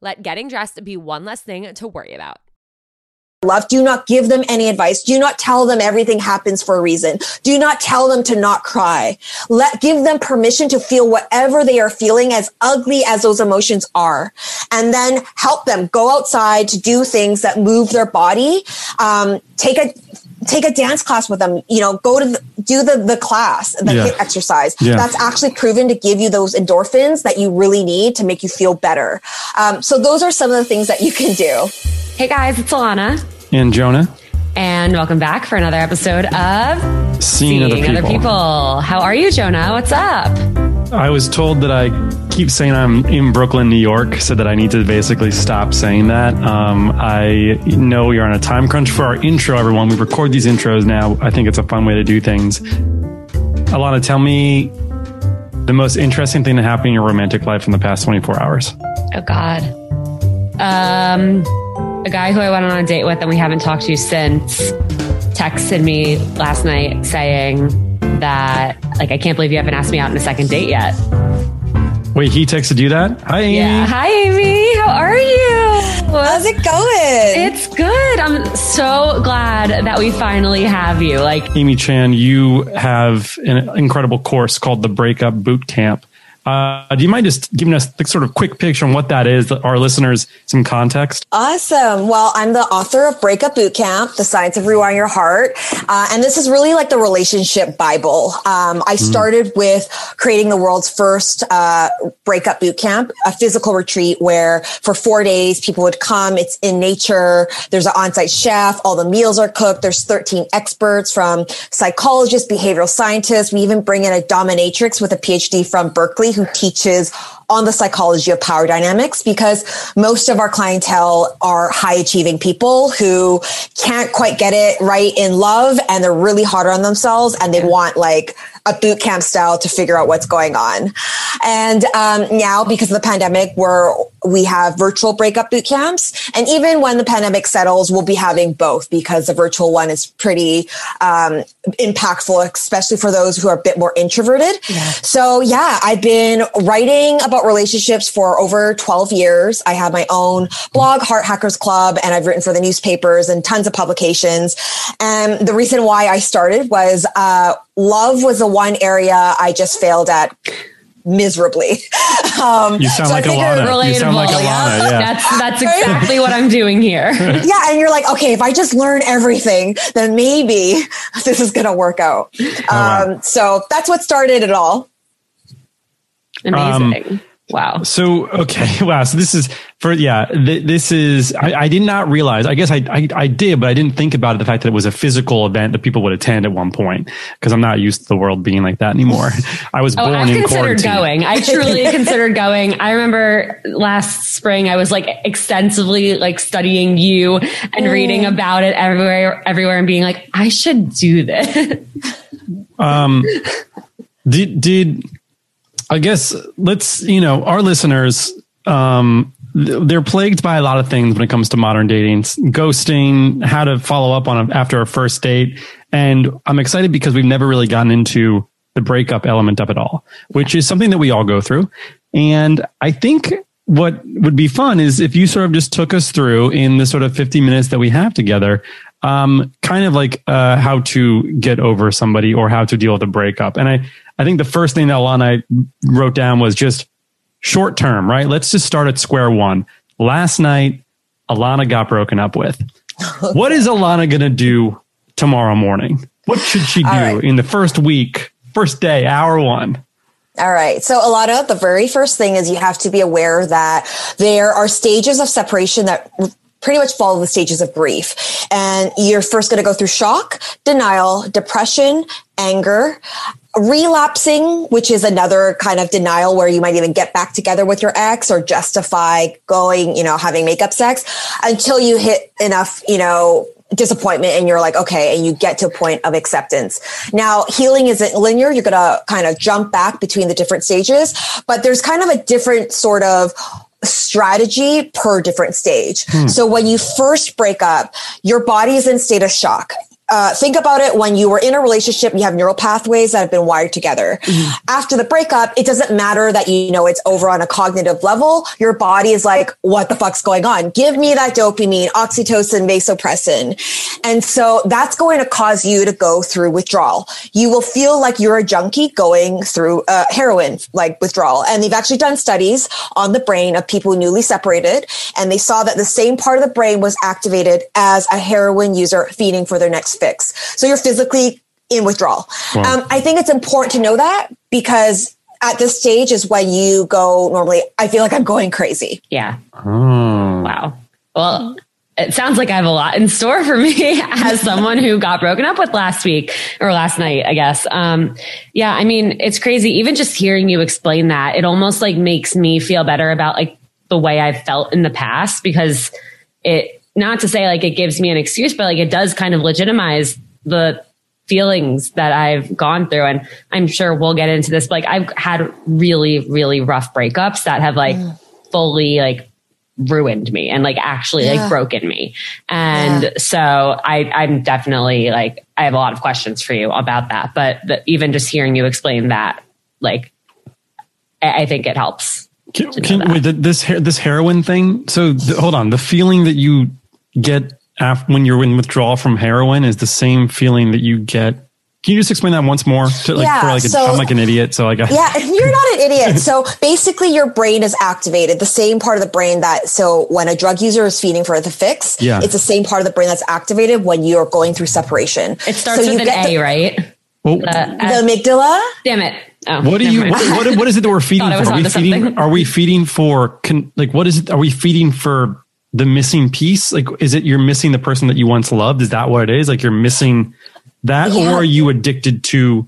Let getting dressed be one less thing to worry about. Love. Do not give them any advice. Do not tell them everything happens for a reason. Do not tell them to not cry. Let give them permission to feel whatever they are feeling, as ugly as those emotions are, and then help them go outside to do things that move their body. Um, take a take a dance class with them you know go to the, do the the class the Yeah. HIIT exercise Yeah. that's actually proven to give you those endorphins that you really need to make you feel better um, so those are some of the things that you can do Hey guys, it's Alana. And Jonah, And welcome back for another episode of seeing, other, people. How are you, Jonah? What's up? I was told that I keep saying I'm in Brooklyn, New York, so that I need to basically stop saying that. Um, I know you're on a time crunch for our intro, everyone. We record these intros now. I think it's a fun way to do things. Alana, tell me the most interesting thing that happened in your romantic life in the past 24 hours. Oh God. Um, a guy who I went on a date with and we haven't talked to since texted me last night saying that like I can't believe you haven't asked me out on a second date yet. Wait, he texted you that? Hi, Amy. Yeah. Hi, Amy. How are you? how's it going It's good. I'm so glad that we finally have you. Like, Amy Chan, you have an incredible course called the Breakup Boot Camp. Uh, do you mind just giving us the sort of quick picture on what that is, our listeners some context? Awesome. Well, I'm the author of Breakup Boot Camp, The Science of Rewiring Your Heart. Uh, and this is really like the relationship Bible. Um, I started with creating the world's first uh, breakup boot camp, a physical retreat where for four days people would come. It's in nature. There's an on-site chef. All the meals are cooked. There's 13 experts from psychologists, behavioral scientists. We even bring in a dominatrix with a PhD from Berkeley who teaches on the psychology of power dynamics because most of our clientele are high achieving people who can't quite get it right in love and they're really hard on themselves and they want like a boot camp style to figure out what's going on. And um, now, because of the pandemic, we're we have virtual breakup boot camps, and even when the pandemic settles, we'll be having both because the virtual one is pretty um, impactful, especially for those who are a bit more introverted. Yeah. So yeah, I've been writing about relationships for over 12 years. I have my own blog, Heart Hackers Club, and I've written for the newspapers and tons of publications. And the reason why I started was uh, love was the one area I just failed at miserably. Um, you sound so like Alana. Relatable. You sound like Alana. Yeah. That's that's exactly what I'm doing here. yeah, and you're like, okay, if I just learn everything, then maybe this is going to work out. Oh, wow. um, so that's what started it all. Amazing. Um, Wow. So okay, wow. So this is for yeah. Th- this is I, I, did not realize. I guess I, I, I did, but I didn't think about it, the fact that it was a physical event that people would attend at one point because I'm not used to the world being like that anymore. I was oh, born I considered quarantine. going. I truly considered going. I remember last spring I was like extensively like studying you and reading about it everywhere, everywhere, and being like, I should do this. um, did did I guess let's, you know, our listeners, um, they're plagued by a lot of things when it comes to modern dating, ghosting, how to follow up on a, after a first date. And I'm excited because we've never really gotten into the breakup element of it all, which is something that we all go through. And I think what would be fun is if you sort of just took us through in the sort of 50 minutes that we have together, um, kind of like uh, how to get over somebody or how to deal with a breakup. And I, I think the first thing that Alana wrote down was just short term, right? Let's just start at square one. Last night, Alana got broken up with. what is Alana going to do tomorrow morning? What should she do right. in the first week, first day, hour one? All right. So Alana, the very first thing is you have to be aware that there are stages of separation that pretty much follow the stages of grief. And you're first going to go through shock, denial, depression, anger, relapsing, which is another kind of denial where you might even get back together with your ex or justify going, you know, having makeup sex until you hit enough, you know, disappointment and you're like, okay, and you get to a point of acceptance. Now, healing isn't linear. You're going to kind of jump back between the different stages, but there's kind of a different sort of strategy per different stage. Hmm. So when you first break up, your body is in state of shock uh, think about it when you were in a relationship, you have neural pathways that have been wired together. Mm-hmm. After the breakup, it doesn't matter that you know it's over on a cognitive level. Your body is like, what the fuck's going on? Give me that dopamine, oxytocin, vasopressin. And so that's going to cause you to go through withdrawal. You will feel like you're a junkie going through uh, heroin like withdrawal. And they've actually done studies on the brain of people newly separated. And they saw that the same part of the brain was activated as a heroin user feeding for their next fix. So you're physically in withdrawal. Wow. Um, I think it's important to know that because at this stage is when you go normally, I feel like I'm going crazy. Yeah. Oh. Wow. Well, it sounds like I have a lot in store for me as someone who got broken up with last week or last night, I guess. Um, yeah, I mean, it's crazy. Even just hearing you explain that, it almost like makes me feel better about like the way I've felt in the past because it not to say like it gives me an excuse, but like it does kind of legitimize the feelings that I've gone through. And I'm sure we'll get into this. But, Like I've had really, really rough breakups that have like mm. fully like ruined me and like actually yeah. like broken me. And yeah. so I, I'm definitely like, I have a lot of questions for you about that. But the, even just hearing you explain that, like, I, I think it helps. Can, can, wait, this this heroin thing. So th- hold on, the feeling that you get after, when you're in withdrawal from heroin is the same feeling that you get can you just explain that once more? To, like, yeah, for like a, so, I'm like an idiot, so like I, yeah, you're not an idiot. so basically, your brain is activated. The same part of the brain that so when a drug user is feeding for the fix, yeah. it's the same part of the brain that's activated when you're going through separation. It starts so with an A, the, right? Well, the, uh, the amygdala. Damn it! Oh, what do you? What, what, what is it that we're feeding for? Are we feeding? Are we feeding for? Con, like, what is it? Are we feeding for the missing piece? Like, is it you're missing the person that you once loved? Is that what it is? Like, you're missing that, yeah. or are you addicted to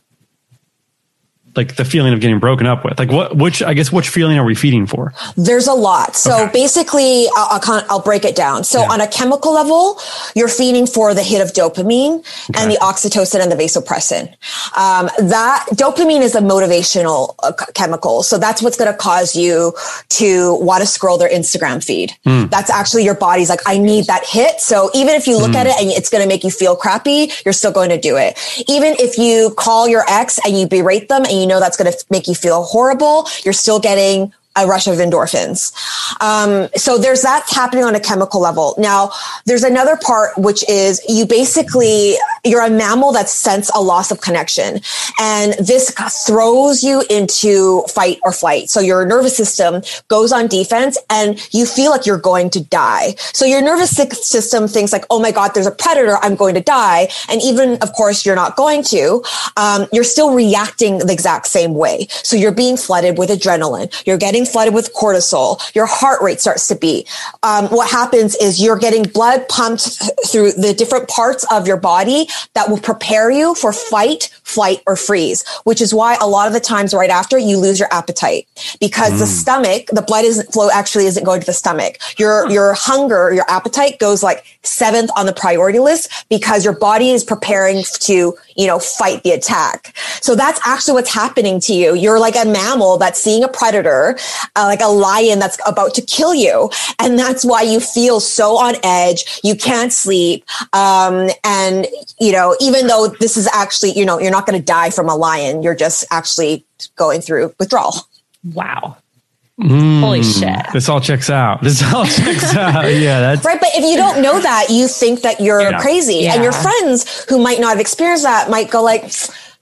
like the feeling of getting broken up with? Like what, which, I guess, which feeling are we feeding for? There's a lot. So okay. basically, I'll, I'll, I'll, break it down. So yeah. on a chemical level, you're feeding for the hit of dopamine okay. and the oxytocin and the vasopressin. Um, that dopamine is a motivational uh, chemical. So that's what's going to cause you to want to scroll their Instagram feed. Mm. That's actually your body's like, I need that hit. So even if you look mm. at it and it's going to make you feel crappy, you're still going to do it. Even if you call your ex and you berate them and you know that's going to make you feel horrible, you're still getting a rush of endorphins. Um, so there's that happening on a chemical level. Now, there's another part, which is you basically, you're a mammal that sense a loss of connection. And this throws you into fight or flight. So your nervous system goes on defense and you feel like you're going to die. So your nervous system thinks like, oh my God, there's a predator. I'm going to die. And even, of course, you're not going to, um, you're still reacting the exact same way. So you're being flooded with adrenaline. You're getting flooded with cortisol. Your heart rate starts to beat. Um, what happens is you're getting blood pumped through the different parts of your body that will prepare you for fight, flight, or freeze, which is why a lot of the times right after you lose your appetite because mm. the stomach, the blood isn't flow actually isn't going to the stomach. Your, your hunger, your appetite goes like seventh on the priority list because your body is preparing to, you know, fight the attack. So that's actually what's happening to you. You're like a mammal that's seeing a predator uh, like a lion that's about to kill you. And that's why you feel so on edge. You can't sleep. Um, and, you know, even though this is actually, you know, you're not going to die from a lion, you're just actually going through withdrawal. Wow. Mm, Holy shit. This all checks out. This all checks out. Yeah, that's right. But if you don't know that, you think that you're yeah. crazy. Yeah. And your friends who might not have experienced that might go like,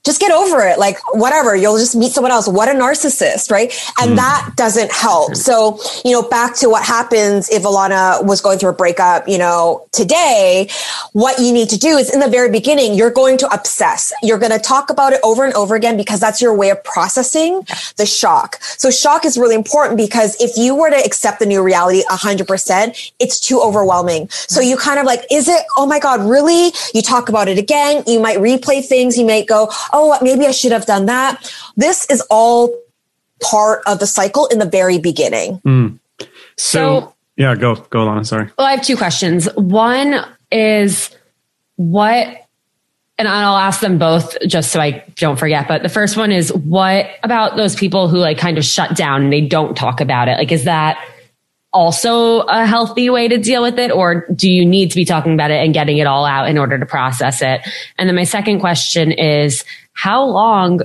just get over it. Like whatever, you'll just meet someone else. What a narcissist, right? And mm. that doesn't help. So, you know, back to what happens if Alana was going through a breakup, you know, today, what you need to do is in the very beginning, you're going to obsess. You're going to talk about it over and over again because that's your way of processing the shock. So shock is really important because if you were to accept the new reality 100%, it's too overwhelming. So you kind of like, is it, oh my God, really? You talk about it again. You might replay things. You might go, oh, maybe I should have done that. This is all part of the cycle in the very beginning. Mm. So, so, yeah, go, go Alana. Sorry. Well, I have two questions. One is what, and I'll ask them both just so I don't forget. But the first one is what about those people who like kind of shut down and they don't talk about it? Like, is that, also a healthy way to deal with it? Or do you need to be talking about it and getting it all out in order to process it? And then my second question is how long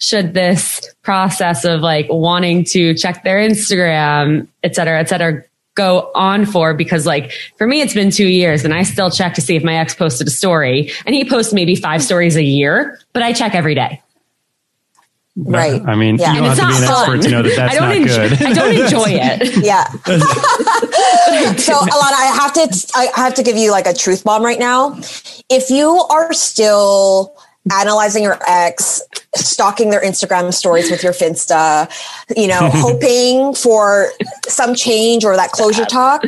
should this process of like wanting to check their Instagram, et cetera, et cetera, go on for? Because like for me, it's been two years and I still check to see if my ex posted a story and he posts maybe five hmm. stories a year, but I check every day. Right. I mean, yeah. you don't and have to be an fun. expert to know that that's not enjoy, good. I don't enjoy it. yeah. so Alana, I have to, I have to give you like a truth bomb right now. If you are still analyzing your ex, stalking their Instagram stories with your Finsta, you know, hoping for some change or that closure talk,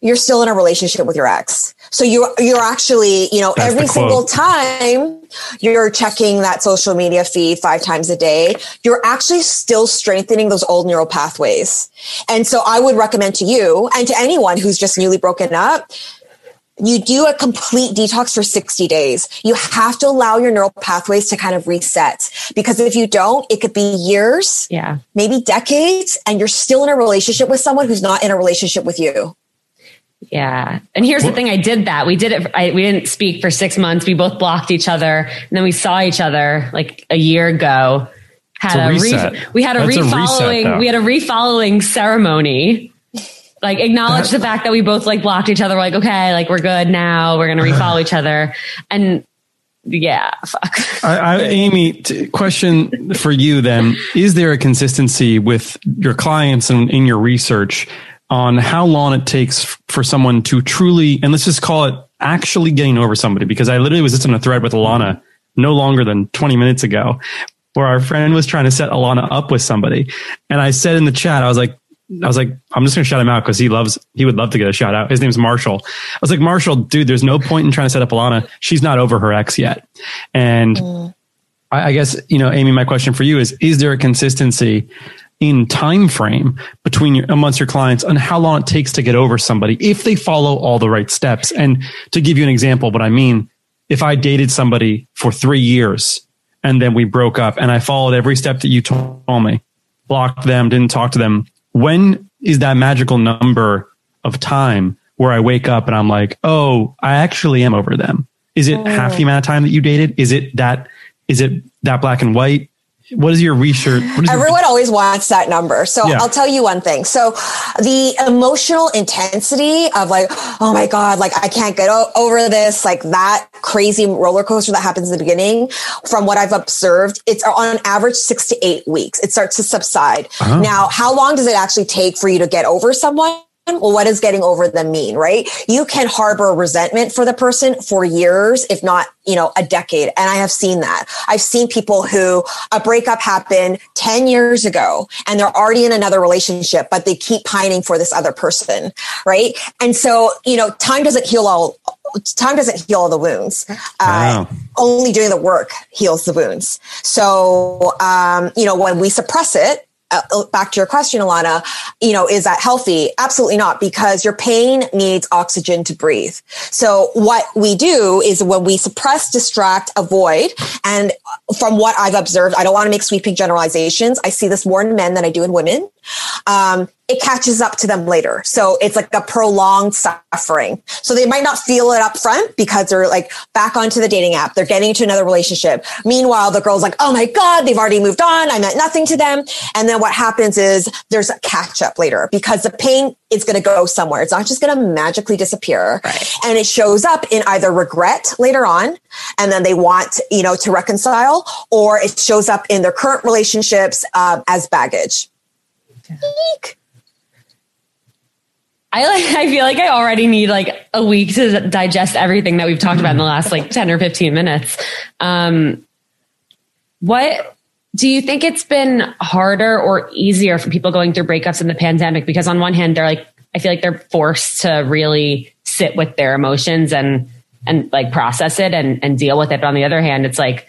you're still in a relationship with your ex. So you're you're actually, you know, That's every single time you're checking that social media feed five times a day, you're actually still strengthening those old neural pathways. And so I would recommend to you and to anyone who's just newly broken up, you do a complete detox for 60 days. You have to allow your neural pathways to kind of reset because if you don't, it could be years, yeah, maybe decades, and you're still in a relationship with someone who's not in a relationship with you. Yeah. And here's the thing. I did that. We did it. I, we didn't speak for six months. We both blocked each other. And then we saw each other like a year ago. Had a, a re- we had a That's refollowing, a we had a refollowing ceremony like acknowledge the fact that we both like blocked each other. We're like, okay, like we're good now. We're to refollow each other. And yeah, fuck. I, I, Amy, t- question for you then. Is there a consistency with your clients and in your research on how long it takes for someone to truly, and let's just call it actually getting over somebody? Because I literally was just on a thread with Alana no longer than 20 minutes ago where our friend was trying to set Alana up with somebody. And I said in the chat, I was like, I was like, I'm just going to shout him out because he loves, he would love to get a shout out. His name's Marshall. I was like, Marshall, dude, there's no point in trying to set up Alana. She's not over her ex yet. And mm. I, I guess, you know, Amy, my question for you is, is there a consistency in time frame between your amongst your clients on how long it takes to get over somebody if they follow all the right steps and to give you an example what i mean if i dated somebody for three years and then we broke up and i followed every step that you told me blocked them didn't talk to them when is that magical number of time where i wake up and i'm like oh i actually am over them? Is it half the oh. amount of time that you dated? Is it that is it that black and white what is your research? Is Everyone your- always wants that number. So yeah. I'll tell you one thing. So the emotional intensity of like, oh my God, like I can't get o- over this, like that crazy roller coaster that happens in the beginning, from what I've observed, it's on average six to eight weeks. It starts to subside. Uh-huh. Now, how long does it actually take for you to get over someone? Well, what does getting over them mean, right? You can harbor resentment for the person for years, if not, you know, a decade. And I have seen that. I've seen people who a breakup happened 10 years ago and they're already in another relationship, but they keep pining for this other person, right? And so, you know, time doesn't heal all, time doesn't heal all the wounds. Uh, wow. only doing the work heals the wounds. So, um, you know, when we suppress it, uh, back to your question, Alana, you know, is that healthy? Absolutely not, because your pain needs oxygen to breathe. So what we do is when we suppress, distract, avoid, and from what I've observed, I don't want to make sweeping generalizations. I see this more in men than I do in women. Um, it catches up to them later. So it's like a prolonged suffering. So they might not feel it up front because they're like back onto the dating app. They're getting into another relationship. Meanwhile, the girl's like, Oh my God, they've already moved on. I meant nothing to them. And then what happens is there's a catch up later because the pain is going to go somewhere. It's not just going to magically disappear. Right. And it shows up in either regret later on. And then they want, you know, to reconcile or it shows up in their current relationships uh, as baggage. I like I feel like I already need like a week to digest everything that we've talked about in the last like 10 or 15 minutes. Um what do you think it's been harder or easier for people going through breakups in the pandemic because on one hand they're like I feel like they're forced to really sit with their emotions and and like process it and and deal with it but on the other hand it's like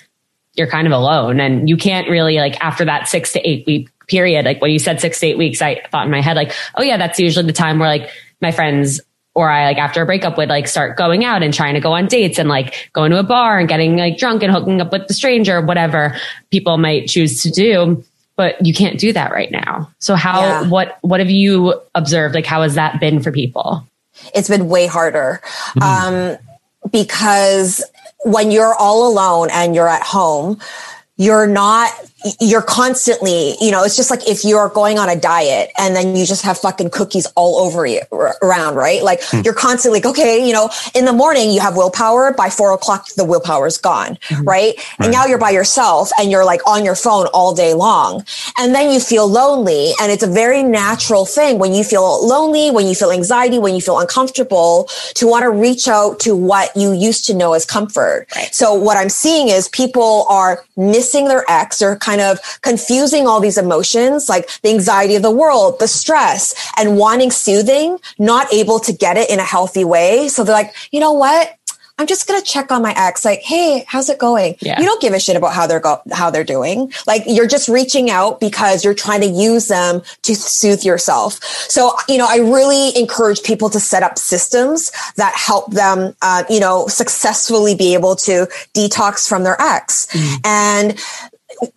you're kind of alone and you can't really like after that 6 to 8 week period. Like when you said six to eight weeks, I thought in my head, like, oh yeah, that's usually the time where like my friends or I like after a breakup would like start going out and trying to go on dates and like going to a bar and getting like drunk and hooking up with the stranger, whatever people might choose to do. But you can't do that right now. So how, yeah. what, what have you observed? Like, how has that been for people? It's been way harder. Mm-hmm. Um, because when you're all alone and you're at home, you're not you're constantly, you know, it's just like if you're going on a diet and then you just have fucking cookies all over you around, right? Like hmm. you're constantly like, okay, you know, in the morning you have willpower. By four o'clock, the willpower is gone, mm-hmm. right? right? And now you're by yourself and you're like on your phone all day long. And then you feel lonely. And it's a very natural thing when you feel lonely, when you feel anxiety, when you feel uncomfortable to want to reach out to what you used to know as comfort. Right. So what I'm seeing is people are missing their ex or kind kind of confusing all these emotions, like the anxiety of the world, the stress and wanting soothing, not able to get it in a healthy way. So they're like, you know what? I'm just gonna check on my ex. Like, hey, how's it going? Yeah. You don't give a shit about how they're go- how they're doing. Like, you're just reaching out because you're trying to use them to soothe yourself. So, you know, I really encourage people to set up systems that help them, uh, you know, successfully be able to detox from their ex. Mm. And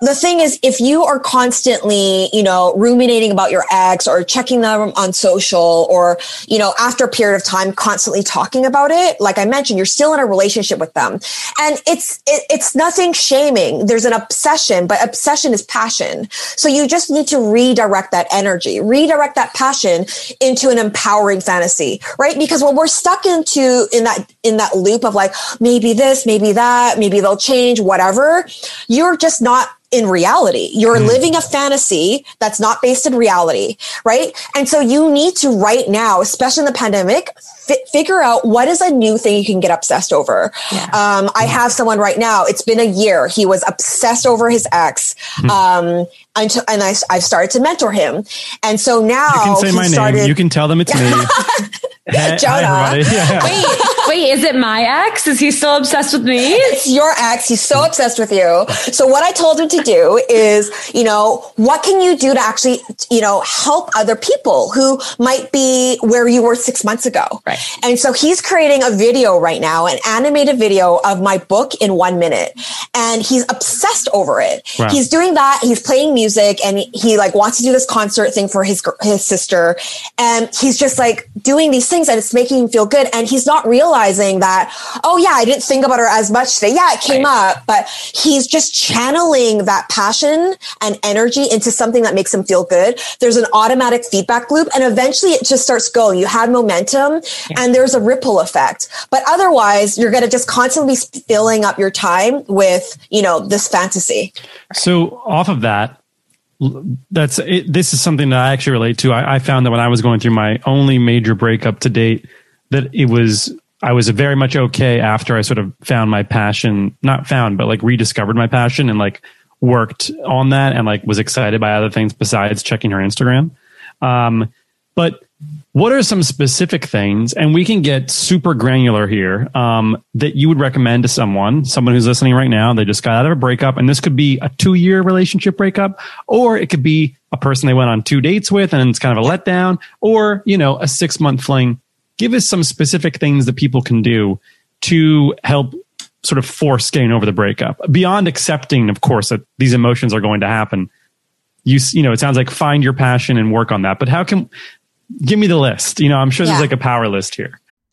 the thing is, if you are constantly, you know, ruminating about your ex or checking them on social or, you know, after a period of time, constantly talking about it, like I mentioned, you're still in a relationship with them. And it's, it, it's nothing shaming. There's an obsession, but obsession is passion. So you just need to redirect that energy, redirect that passion into an empowering fantasy, right? Because when we're stuck into, in that, in that loop of like, maybe this, maybe that, maybe they'll change, whatever, you're just not in reality. You're mm. living a fantasy that's not based in reality, right? And so you need to right now, especially in the pandemic, fi- figure out what is a new thing you can get obsessed over. Yeah. Um, I have someone right now. It's been a year. He was obsessed over his ex. Mm. Um, until, and I, I've started to mentor him. And so now you can say my started- name. You can tell them it's me. Hey, Jonah. hi, everybody. Yeah. Wait, wait, is it my ex? Is he still obsessed with me? It's your ex. He's so obsessed with you. So what I told him to do is, you know, what can you do to actually, you know, help other people who might be where you were six months ago? Right. And so he's creating a video right now, an animated video of my book in one minute. And he's obsessed over it. Wow. He's doing that. He's playing music and he like wants to do this concert thing for his, his sister. And he's just like doing these things and it's making him feel good. And he's not realizing that, oh yeah, I didn't think about her as much today. Yeah, it came up, but he's just channeling that passion and energy into something that makes him feel good. There's an automatic feedback loop and eventually it just starts going. You had momentum and there's a ripple effect. But otherwise, you're going to just constantly be filling up your time with, you know, this fantasy. So off of that, that's it, this is something that I actually relate to. I, I found that when I was going through my only major breakup to date, that it was I was very much okay after I sort of found my passion, not found, but like rediscovered my passion and like worked on that and like was excited by other things besides checking her Instagram. Um, but what are some specific things, and we can get super granular here, um, that you would recommend to someone, someone who's listening right now, they just got out of a breakup, and this could be a two year relationship breakup, or it could be a person they went on two dates with and it's kind of a letdown, or, you know, a six month fling. Give us some specific things that people can do to help sort of force getting over the breakup beyond accepting, of course, that these emotions are going to happen. You, you know, it sounds like find your passion and work on that, but how can, give me the list. You know, I'm sure Yeah. there's like a power list here.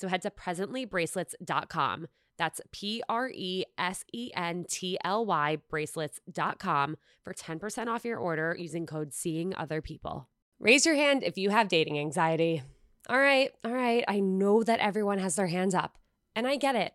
So head to presentlybracelets.com. That's P R E S E N T L Y bracelets.com for 10% off your order using code Seeing Other People. Raise your hand if you have dating anxiety. All right, all right. I know that everyone has their hands up, and I get it.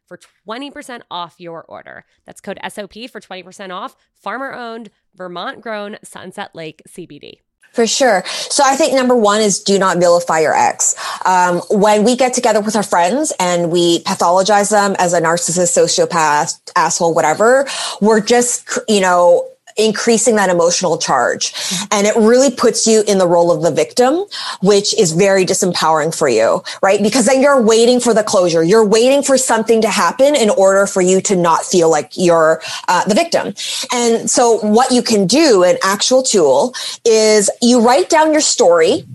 for 20% off your order. That's code SOP for 20% off. Farmer owned, Vermont grown Sunset Lake CBD. For sure. So I think number one is do not vilify your ex. Um, when we get together with our friends and we pathologize them as a narcissist, sociopath, asshole, whatever, we're just, you know, increasing that emotional charge. And it really puts you in the role of the victim, which is very disempowering for you, right? Because then you're waiting for the closure. You're waiting for something to happen in order for you to not feel like you're uh, the victim. And so what you can do, an actual tool is you write down your story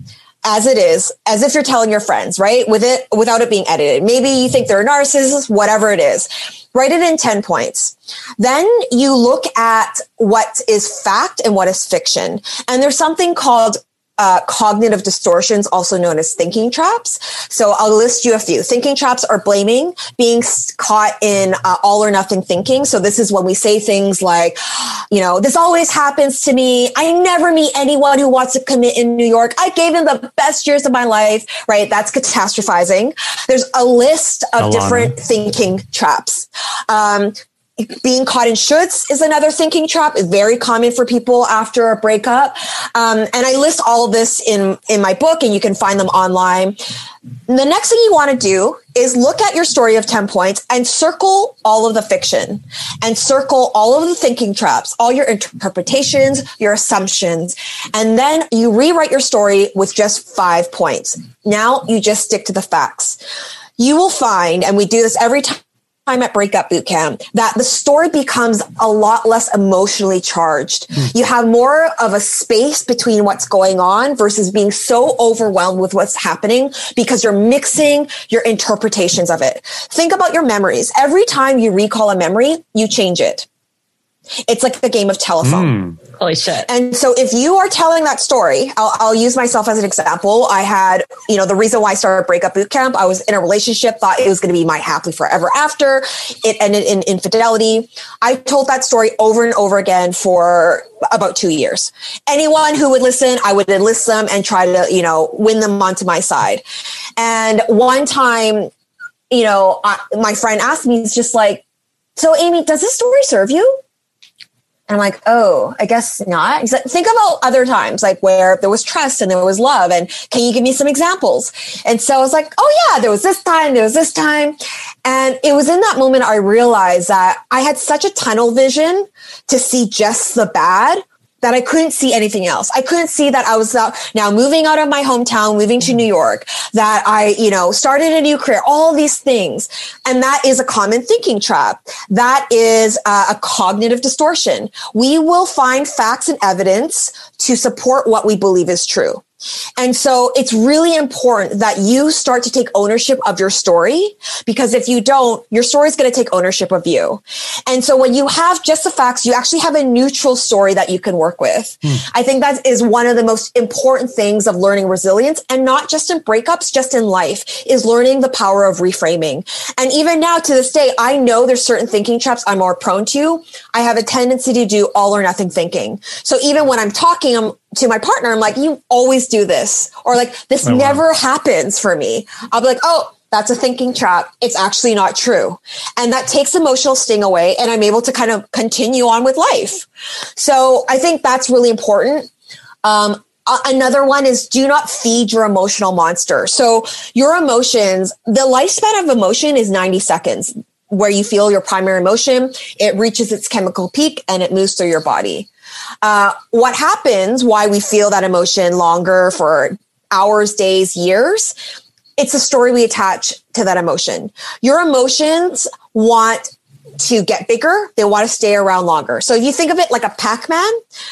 as it is, as if you're telling your friends, right? With it, without it being edited. Maybe you think they're a narcissist, whatever it is. Write it in 10 points. Then you look at what is fact and what is fiction. And there's something called uh, cognitive distortions, also known as thinking traps. So I'll list you a few. Thinking traps are blaming, being caught in uh, all or nothing thinking. So this is when we say things like, you know, this always happens to me. I never meet anyone who wants to commit in New York. I gave them the best years of my life, right? That's catastrophizing. There's a list of Alana. different thinking traps. Um, being caught in shoulds is another thinking trap. It's very common for people after a breakup. Um, and I list all of this in, in my book and you can find them online. The next thing you want to do is look at your story of 10 points and circle all of the fiction and circle all of the thinking traps, all your interpretations, your assumptions. And then you rewrite your story with just five points. Now you just stick to the facts. You will find, and we do this every time time at breakup boot camp that the story becomes a lot less emotionally charged. Mm. You have more of a space between what's going on versus being so overwhelmed with what's happening because you're mixing your interpretations of it. Think about your memories. Every time you recall a memory, you change it. It's like a game of telephone. Mm. Holy shit. And so if you are telling that story, I'll, I'll, use myself as an example. I had, you know, the reason why I started breakup boot camp, I was in a relationship, thought it was going to be my happily forever after. It ended in infidelity. I told that story over and over again for about two years. Anyone who would listen, I would enlist them and try to, you know, win them onto my side. And one time, you know, I, my friend asked me, it's just like, so Amy, does this story serve you? And I'm like, oh, I guess not. He's like, think about other times, like where there was trust and there was love. And can you give me some examples? And so I was like, oh yeah, there was this time, there was this time. And it was in that moment I realized that I had such a tunnel vision to see just the bad that I couldn't see anything else. I couldn't see that I was now moving out of my hometown, moving to New York, that I, you know, started a new career, all these things. And that is a common thinking trap. That is uh, a cognitive distortion. We will find facts and evidence to support what we believe is true. And so it's really important that you start to take ownership of your story because if you don't, your story is going to take ownership of you. And so when you have just the facts, you actually have a neutral story that you can work with. Hmm. I think that is one of the most important things of learning resilience and not just in breakups, just in life is learning the power of reframing. And even now to this day, I know there's certain thinking traps I'm more prone to. I have a tendency to do all or nothing thinking. So even when I'm talking, I'm to my partner, I'm like, you always do this. Or like, this oh, never wow. happens for me. I'll be like, oh, that's a thinking trap. It's actually not true. And that takes emotional sting away. And I'm able to kind of continue on with life. So I think that's really important. Um, another one is do not feed your emotional monster. So your emotions, the lifespan of emotion is 90 seconds where you feel your primary emotion. It reaches its chemical peak and it moves through your body. Uh, what happens, why we feel that emotion longer for hours, days, years, it's a story we attach to that emotion. Your emotions want to get bigger. They want to stay around longer. So if you think of it like a Pac-Man,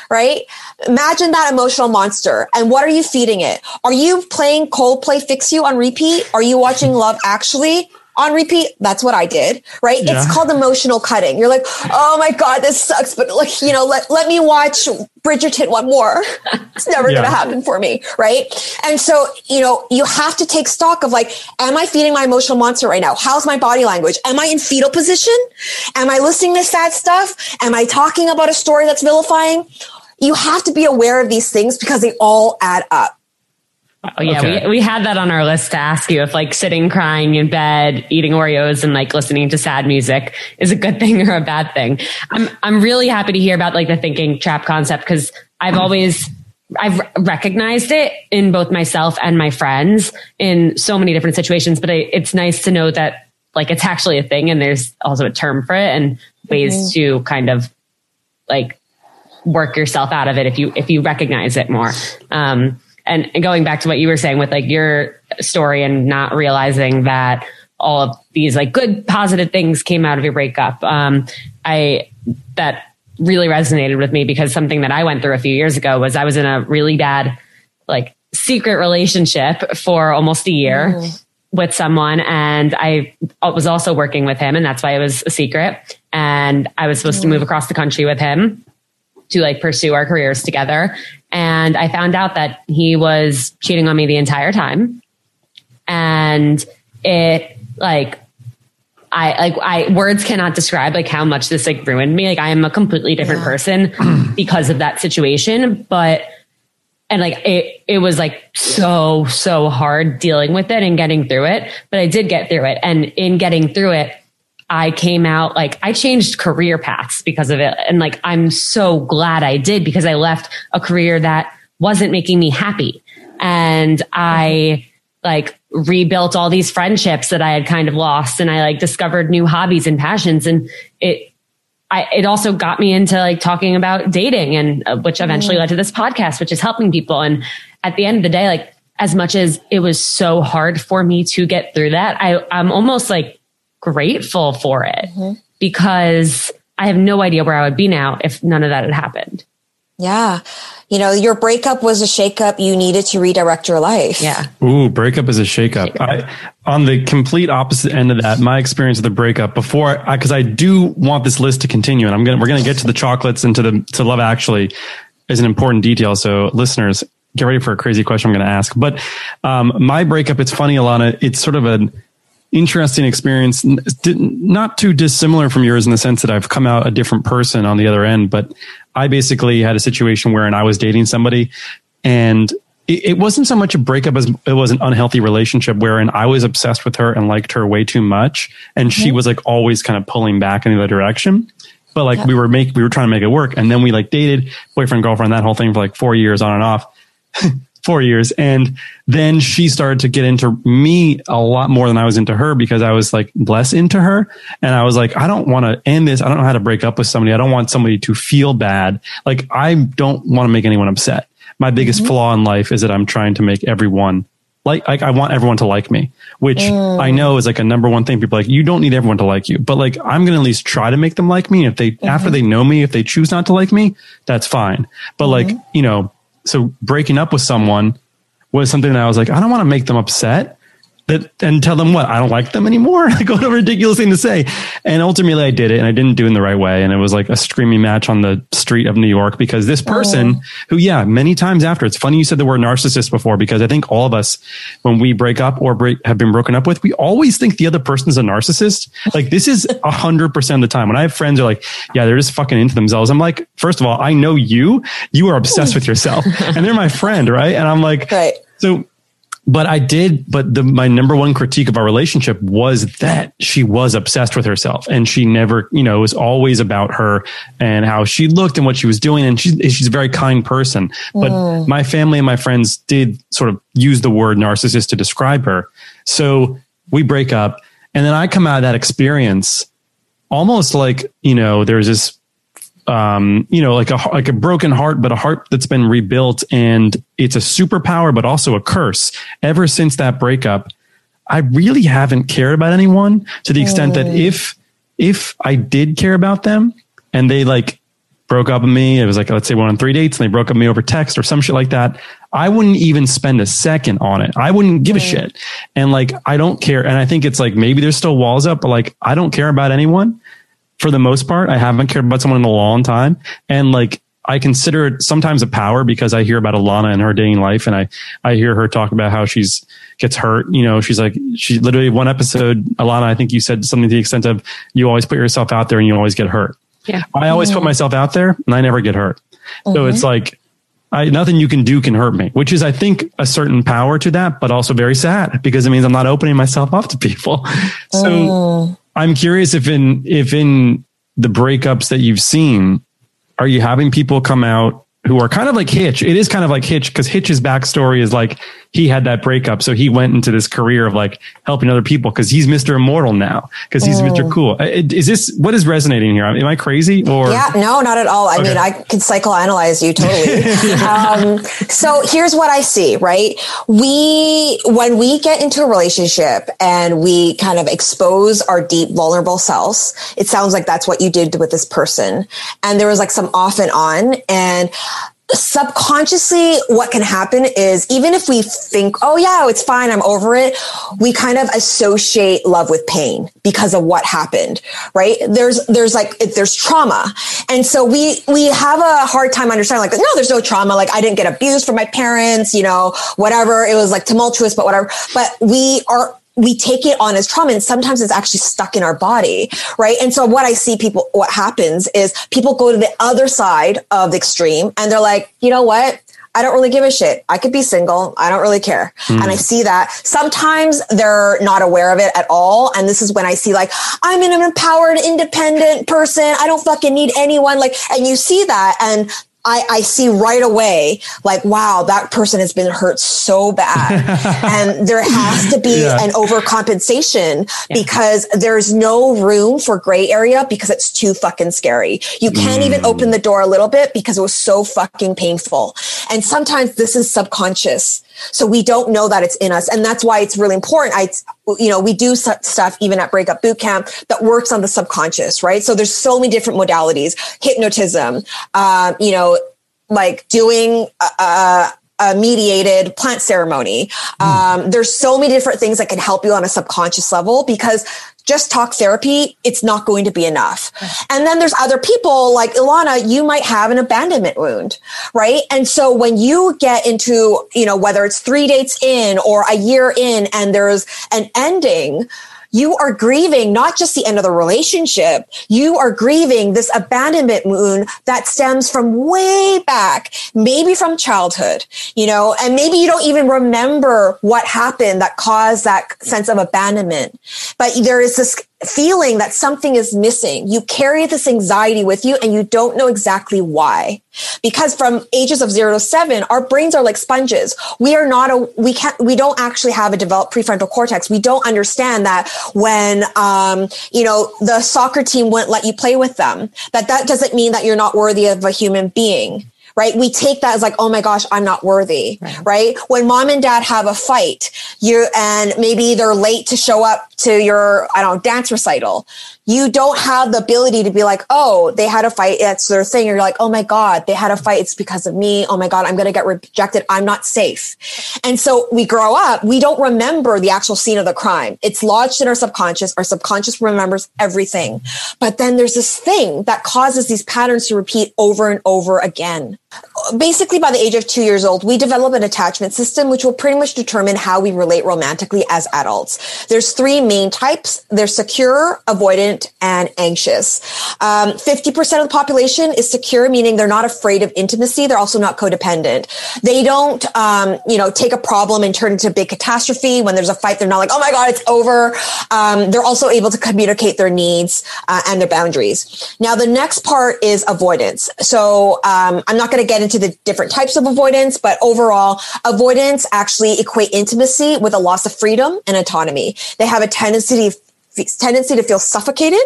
right? Imagine that emotional monster. And what are you feeding it? Are you playing Coldplay Fix You on repeat? Are you watching Love Actually? On repeat. That's what I did, right? Yeah. It's called emotional cutting. You're like, oh my God, this sucks. But like, you know, let, let me watch Bridgerton one more. it's never yeah. going to happen for me. Right. And so, you know, you have to take stock of like, am I feeding my emotional monster right now? How's my body language? Am I in fetal position? Am I listening to sad stuff? Am I talking about a story that's vilifying? You have to be aware of these things because they all add up. Oh yeah, okay. we we had that on our list to ask you if like sitting crying in bed, eating Oreos and like listening to sad music is a good thing or a bad thing. I'm I'm really happy to hear about like the thinking trap concept because I've always I've recognized it in both myself and my friends in so many different situations, but I, it's nice to know that like it's actually a thing and there's also a term for it and ways mm-hmm. to kind of like work yourself out of it if you if you recognize it more. Um, and, going back to what you were saying with like your story and not realizing that all of these like good positive things came out of your breakup. Um, I, that really resonated with me because something that I went through a few years ago was I was in a really bad, like secret relationship for almost a year. Mm. With someone, and I was also working with him, and that's why it was a secret. And I was supposed mm. to move across the country with him to like pursue our careers together. And I found out that he was cheating on me the entire time. And it like, I like I words cannot describe like how much this like ruined me. Like I am a completely different yeah. person because of that situation. But and like it it was like so so hard dealing with it and getting through it. But I did get through it. And in getting through it, I came out like I changed career paths because of it. And like, I'm so glad I did because I left a career that wasn't making me happy. And I like rebuilt all these friendships that I had kind of lost and I like discovered new hobbies and passions. And it, I, it also got me into like talking about dating and uh, which eventually mm. led to this podcast, which is helping people. And at the end of the day, like as much as it was so hard for me to get through that, I, I'm almost like grateful for it mm-hmm. because I have no idea where I would be now if none of that had happened. Yeah. You know, your breakup was a shakeup. You needed to redirect your life. Yeah. Ooh, breakup is a shakeup. I, on the complete opposite end of that, my experience of the breakup before, because I, I, do want this list to continue, and I'm gonna we're gonna get to the chocolates and to the to love actually is an important detail. So listeners, get ready for a crazy question I'm going to ask. But um, my breakup, it's funny, Alana. It's sort of an interesting experience, not too dissimilar from yours in the sense that I've come out a different person on the other end. But I basically had a situation wherein I was dating somebody and it, wasn't so much a breakup as it was an unhealthy relationship wherein I was obsessed with her and liked her way too much. And mm-hmm. she was like always kind of pulling back in the other direction. but like yeah. we were make we were trying to make it work, and then we like dated boyfriend girlfriend that whole thing for like four years on and off. four years. And then she started to get into me a lot more than I was into her because I was like less into her. And I was like, I don't want to end this. I don't know how to break up with somebody. I don't want somebody to feel bad. Like I don't want to make anyone upset. My biggest mm-hmm. flaw in life is that I'm trying to make everyone like, like I want everyone to like me, which mm. I know is like a number one thing. People like, you don't need everyone to like you, but like, I'm going to at least try to make them like me. If they, mm-hmm. after they know me, if they choose not to like me, that's fine. But mm-hmm. like, you know, so breaking up with someone was something that I was like, I don't want to make them upset that and tell them what I don't like them anymore. like what a ridiculous thing to say. And ultimately I did it and I didn't do it in the right way. And it was like a screaming match on the street of New York because this person oh. who, yeah, many times after it's funny you said the word narcissist before because I think all of us, when we break up or break, have been broken up with, we always think the other person's a narcissist. Like this is a hundred percent of the time when I have friends are like, yeah, they're just fucking into themselves. I'm like, first of all, I know you, you are obsessed with yourself and they're my friend. Right. And I'm like, right. so but I did, but the, my number one critique of our relationship was that she was obsessed with herself and she never, you know, it was always about her and how she looked and what she was doing. And she's, she's a very kind person, but mm. my family and my friends did sort of use the word narcissist to describe her. So we break up and then I come out of that experience almost like, you know, there's this um, you know, like a like a broken heart, but a heart that's been rebuilt, and it's a superpower, but also a curse. Ever since that breakup, I really haven't cared about anyone to the extent that mm. if if I did care about them and they like broke up with me, it was like let's say one on three dates and they broke up with me over text or some shit like that. I wouldn't even spend a second on it. I wouldn't give a shit. And like I don't care. And I think it's like maybe there's still walls up, but like I don't care about anyone for the most part. I haven't cared about someone in a long time. And like, I consider it sometimes a power because I hear about Alana and her dating life and I, I hear her talk about how she's gets hurt. You know, she's like, she literally one episode, Alana, I think you said something to the extent of you always put yourself out there and you always get hurt. Yeah. I always mm-hmm. put myself out there and I never get hurt. Mm-hmm. So it's like, I, nothing you can do can hurt me, which is, I think, a certain power to that, but also very sad because it means I'm not opening myself up to people. So mm. I'm curious if in if in the breakups that you've seen, are you having people come out who are kind of like Hitch? It is kind of like Hitch because Hitch's backstory is like he had that breakup. So he went into this career of like helping other people because he's Mr. Immortal now because he's mm. Mr. Cool. Uh, is this what is resonating here? Am I crazy or? Yeah, no, not at all. I okay. mean, I could psychoanalyze you totally. um, so here's what I see, right? We, when we get into a relationship and we kind of expose our deep, vulnerable selves, it sounds like that's what you did with this person. And there was like some off and on and subconsciously what can happen is even if we think oh yeah it's fine i'm over it we kind of associate love with pain because of what happened right? There's there's like there's trauma. And so we we have a hard time understanding like no there's no trauma. Like i didn't get abused from my parents you know whatever. It was like tumultuous but whatever. But we are we take it on as trauma and sometimes it's actually stuck in our body right and so what i see people what happens is people go to the other side of the extreme and they're like you know what I don't really give a shit. I could be single. I don't really care. Mm. And I see that sometimes they're not aware of it at all. And this is when I see like, I'm an empowered, independent person. I don't fucking need anyone. Like, and you see that and I, I see right away, like, wow, that person has been hurt so bad. and there has to be yeah. an overcompensation yeah. because there's no room for gray area because it's too fucking scary. You can't mm. even open the door a little bit because it was so fucking painful. And sometimes this is subconscious. So we don't know that it's in us. And that's why it's really important. I, you know, we do stuff even at breakup boot camp that works on the subconscious, right? So there's so many different modalities, hypnotism, um, you know, like doing, uh, a mediated plant ceremony. Mm. Um, there's so many different things that can help you on a subconscious level because just talk therapy, it's not going to be enough. And then there's other people like Alana, you might have an abandonment wound, right? And so when you get into, you know, whether it's three dates in or a year in and there's an ending, you are grieving not just the end of the relationship, you are grieving this abandonment wound that stems from way back, maybe from childhood, you know, and maybe you don't even remember what happened that caused that sense of abandonment. But there is this feeling that something is missing. You carry this anxiety with you and you don't know exactly why. Because from ages of zero to seven, our brains are like sponges. We are not a, we can't, we don't actually have a developed prefrontal cortex. We don't understand that when, um, you know, the soccer team wouldn't let you play with them, that that doesn't mean that you're not worthy of a human being right? We take that as like, oh my gosh, I'm not worthy, right? right? When mom and dad have a fight, you and maybe they're late to show up to your, I don't know, dance recital you don't have the ability to be like, oh, they had a fight. That's their thing. You're like, oh my God, they had a fight. It's because of me. Oh my God, I'm going to get rejected. I'm not safe. And so we grow up, we don't remember the actual scene of the crime. It's lodged in our subconscious. Our subconscious remembers everything. But then there's this thing that causes these patterns to repeat over and over again. Basically, by the age of two years old, we develop an attachment system, which will pretty much determine how we relate romantically as adults. There's three main types. they're secure, avoidant, and anxious. Um, 50% of the population is secure, meaning they're not afraid of intimacy. They're also not codependent. They don't, um, you know, take a problem and turn it into a big catastrophe. When there's a fight, they're not like, oh my God, it's over. Um, they're also able to communicate their needs uh, and their boundaries. Now, the next part is avoidance. So um, I'm not going to get into the different types of avoidance, but overall, avoidance actually equate intimacy with a loss of freedom and autonomy. They have a tendency to tendency to feel suffocated.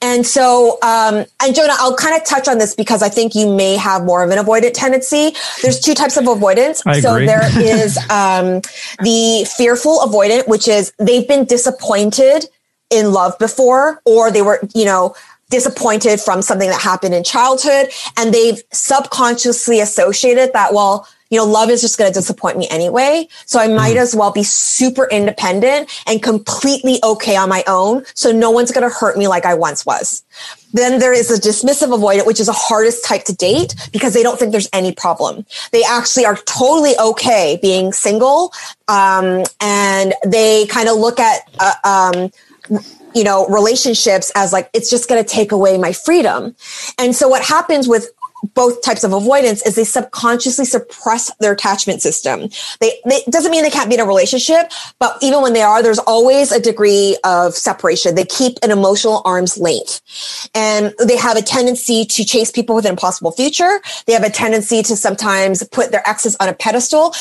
And so, um, and Jonah, I'll kind of touch on this because I think you may have more of an avoidant tendency. There's two types of avoidance. I so agree. there is um, the fearful avoidant, which is they've been disappointed in love before, or they were, you know, disappointed from something that happened in childhood and they've subconsciously associated that well you know, love is just going to disappoint me anyway. So I might mm. as well be super independent and completely okay on my own. So no one's going to hurt me like I once was. Then there is a dismissive avoidant, which is the hardest type to date because they don't think there's any problem. They actually are totally okay being single. Um, and they kind of look at, uh, um, you know, relationships as like, it's just going to take away my freedom. And so what happens with both types of avoidance is they subconsciously suppress their attachment system. They, they doesn't mean they can't be in a relationship, but even when they are, there's always a degree of separation. They keep an emotional arm's length and they have a tendency to chase people with an impossible future. They have a tendency to sometimes put their exes on a pedestal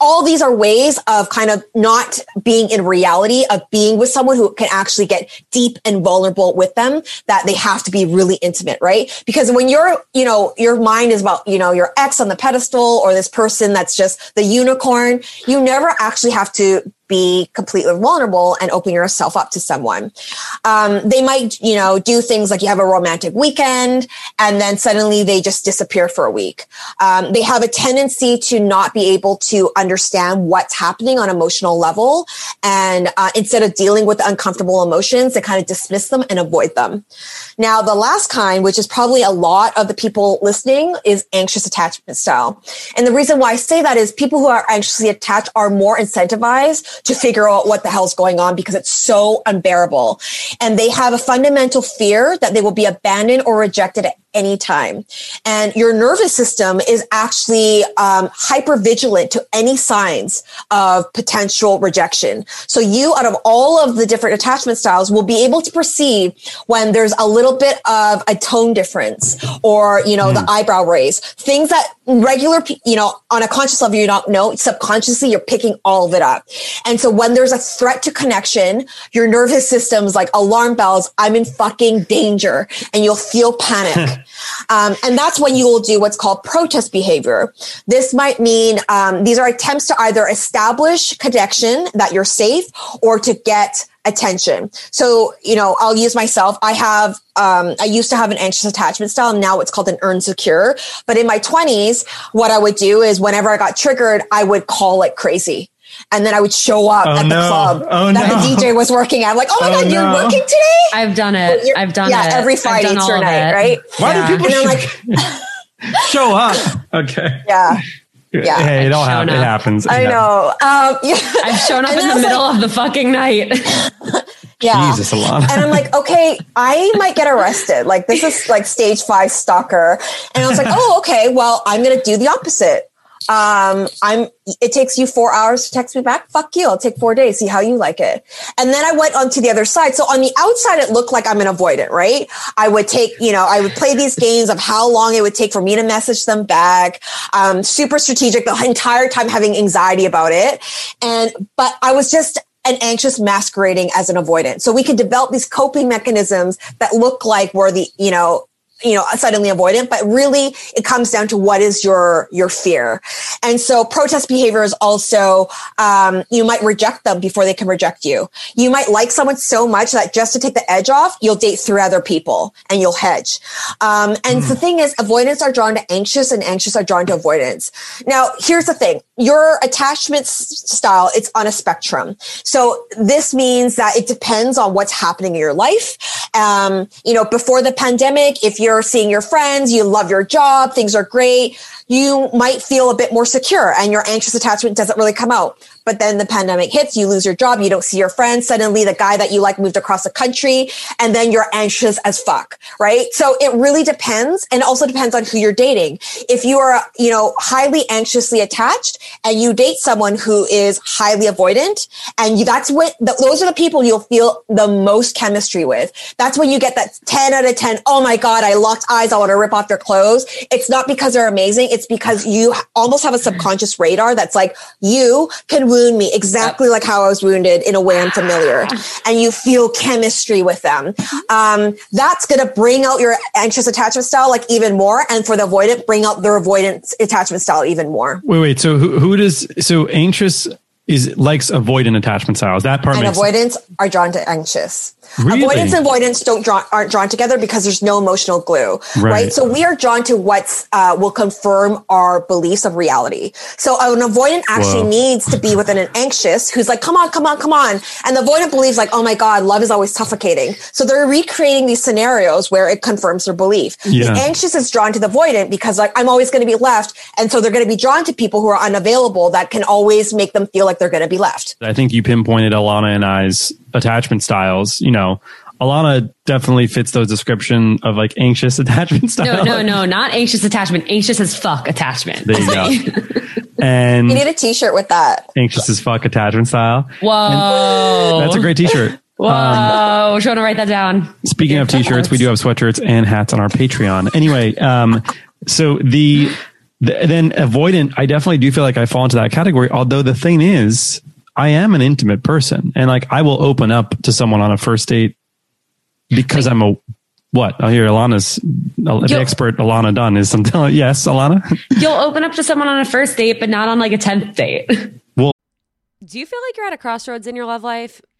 all these are ways of kind of not being in reality of being with someone who can actually get deep and vulnerable with them that they have to be really intimate right? Because when you're you know your mind is about you know your ex on the pedestal or this person that's just the unicorn you never actually have to be completely vulnerable and open yourself up to someone. Um, they might, you know, do things like you have a romantic weekend and then suddenly they just disappear for a week. Um, they have a tendency to not be able to understand what's happening on emotional level. And uh, instead of dealing with uncomfortable emotions, they kind of dismiss them and avoid them. Now, the last kind, which is probably a lot of the people listening, is anxious attachment style. And the reason why I say that is people who are anxiously attached are more incentivized to figure out what the hell's going on because it's so unbearable. And they have a fundamental fear that they will be abandoned or rejected at any time. And your nervous system is actually um, hyper vigilant to any signs of potential rejection. So you, out of all of the different attachment styles, will be able to perceive when there's a little bit of a tone difference or, you know, mm. the hmm. eyebrow raise, things that regular, you know, on a conscious level, you don't know, subconsciously, you're picking all of it up. And so when there's a threat to connection, your nervous system's like alarm bells, I'm in fucking danger and you'll feel panic. Um, and that's when you will do what's called protest behavior. This might mean um, these are attempts to either establish connection that you're safe or to get attention. So, you know, I'll use myself. I have, um, I used to have an anxious attachment style. And now it's called an earn secure. But in my twenties, what I would do is whenever I got triggered, I would call like crazy and then I would show up oh, at no. the club oh, that no. the DJ was working at. I'm like, oh my oh, god, no. you're working today? I've done it. I've done yeah, it. Yeah, every Friday it's your night, right? Why yeah. do people and like show up? Okay. Yeah. Yeah. Hey, it all happens. It happens. I know. Um, yeah. I've shown up in the middle like, of the fucking night. yeah. Jesus, Alana. And I'm like, okay, I might get arrested. Like this is like stage five stalker. And I was like, oh, okay, well, I'm going to do the opposite. Um, I'm, it takes you four hours to text me back. Fuck you. I'll take four days. See how you like it. And then I went on to the other side. So on the outside, it looked like I'm an avoidant, right? I would take, you know, I would play these games of how long it would take for me to message them back. Um, super strategic the entire time having anxiety about it. And, but I was just, an anxious masquerading as an avoidant. So we can develop these coping mechanisms that look like we're the, you know, you know, suddenly avoidant, but really it comes down to what is your, your fear. And so protest behavior is also, um, you might reject them before they can reject you. You might like someone so much that just to take the edge off, you'll date through other people and you'll hedge. Um, and mm. the thing is, avoidance are drawn to anxious and anxious are drawn to avoidance. Now, here's the thing. Your attachment style, it's on a spectrum. So this means that it depends on what's happening in your life. Um, you know, before the pandemic, if you're seeing your friends, you love your job, things are great, you might feel a bit more secure and your anxious attachment doesn't really come out. But then the pandemic hits, you lose your job, you don't see your friends. Suddenly the guy that you like moved across the country and then you're anxious as fuck, right? So it really depends. And also depends on who you're dating. If you are, you know, highly anxiously attached and you date someone who is highly avoidant and you, that's what, the, those are the people you'll feel the most chemistry with. That's when you get that 10 out of 10. Oh my God, I locked eyes. I want to rip off their clothes. It's not because they're amazing. It's because you almost have a subconscious radar that's like, you can wound me exactly like how I was wounded in a way I'm familiar. and you feel chemistry with them. Um, that's going to bring out your anxious attachment style like even more. And for the avoidant, bring out their avoidant attachment style even more. Wait, wait. So who, who does, so anxious is likes avoidant attachment styles. That part and avoidance sense. are drawn to anxious. Really? Avoidance and avoidance don't draw, aren't drawn together because there's no emotional glue, right? right? So we are drawn to what uh, will confirm our beliefs of reality. So an avoidant actually Whoa. needs to be within an anxious who's like, come on, come on, come on. And the avoidant believes like, oh my God, love is always suffocating. So they're recreating these scenarios where it confirms their belief. Yeah. The anxious is drawn to the avoidant because like, I'm always going to be left. And so they're going to be drawn to people who are unavailable that can always make them feel like they're going to be left. I think you pinpointed Alana and I's attachment styles. You know, Alana definitely fits those description of like anxious attachment style. No, no, no, not anxious attachment. Anxious as fuck attachment. There you go. and you need a t-shirt with that. Anxious as fuck attachment style. Whoa. And that's a great t-shirt. Whoa, um, trying to write that down. Speaking of t-shirts, we do have sweatshirts and hats on our Patreon. Anyway, um, so the, the then avoidant, I definitely do feel like I fall into that category. Although the thing is, I am an intimate person and like I will open up to someone on a first date because like, I'm a what? I hear Alana's uh, the expert. Alana Dunn is something. Yes, Alana. you'll open up to someone on a first date, but not on like a tenth date. Well, do you feel like you're at a crossroads in your love life?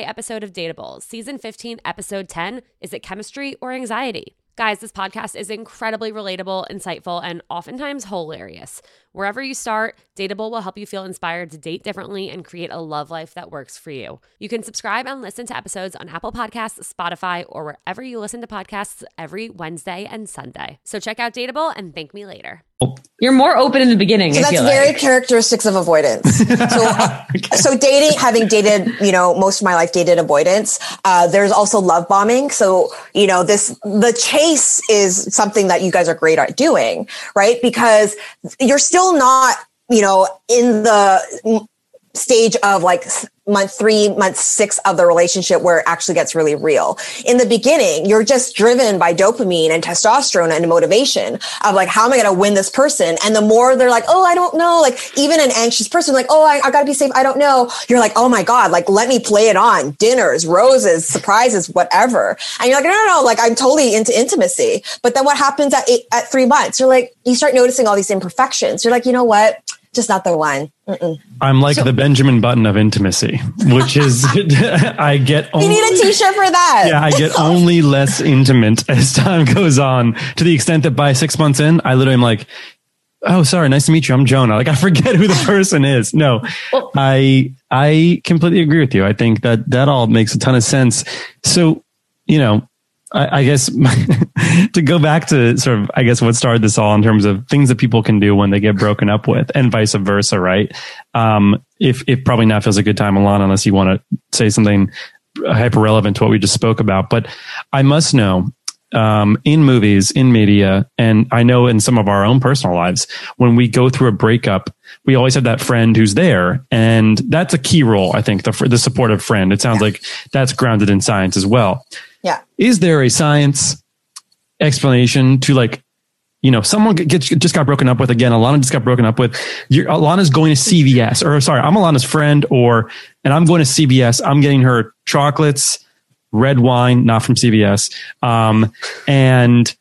episode of Dateable, season 15, episode 10 Is it chemistry or anxiety? Guys, this podcast is incredibly relatable, insightful, and oftentimes hilarious. Wherever you start, Dateable will help you feel inspired to date differently and create a love life that works for you. You can subscribe and listen to episodes on Apple Podcasts, Spotify, or wherever you listen to podcasts every Wednesday and Sunday. So check out Dateable and thank me later. You're more open in the beginning. So that's very like. characteristics of avoidance. So, okay. so dating, having dated, you know, most of my life dated avoidance. Uh, there's also love bombing. So, you know, this, the chase is something that you guys are great at doing, right? Because you're still still not, you know, in the stage of like month three, month six of the relationship where it actually gets really real. In the beginning, you're just driven by dopamine and testosterone and motivation of like, how am I going to win this person? And the more they're like, oh, I don't know, like even an anxious person, like, oh, I, I got to be safe. I don't know. You're like, oh my God, like, let me play it on dinners, roses, surprises, whatever. And you're like, no, no, no, like I'm totally into intimacy. But then what happens at eight, at three months? You're like, you start noticing all these imperfections. You're like, you know what? Just not the one. Mm-mm. I'm like so, the Benjamin Button of intimacy, which is I get. Only, you need a T-shirt for that. Yeah, I get only less intimate as time goes on, to the extent that by six months in, I literally am like, oh, sorry, nice to meet you. I'm Jonah. Like I forget who the person is. No, I I completely agree with you. I think that that all makes a ton of sense. So, you know, I, I guess to go back to sort of, I guess what started this all in terms of things that people can do when they get broken up with, and vice versa, right? Um, if if probably now feels a good time, Alana, unless you want to say something hyper relevant to what we just spoke about. But I must know um, in movies, in media, and I know in some of our own personal lives, when we go through a breakup, we always have that friend who's there, and that's a key role. I think the the supportive friend. It sounds yeah. like that's grounded in science as well. Yeah. Is there a science explanation to like, you know, someone gets just got broken up with again. Alana just got broken up with. You're, Alana's going to CVS, or sorry, I'm Alana's friend, or and I'm going to CVS. I'm getting her chocolates red wine, not from CVS. Um, and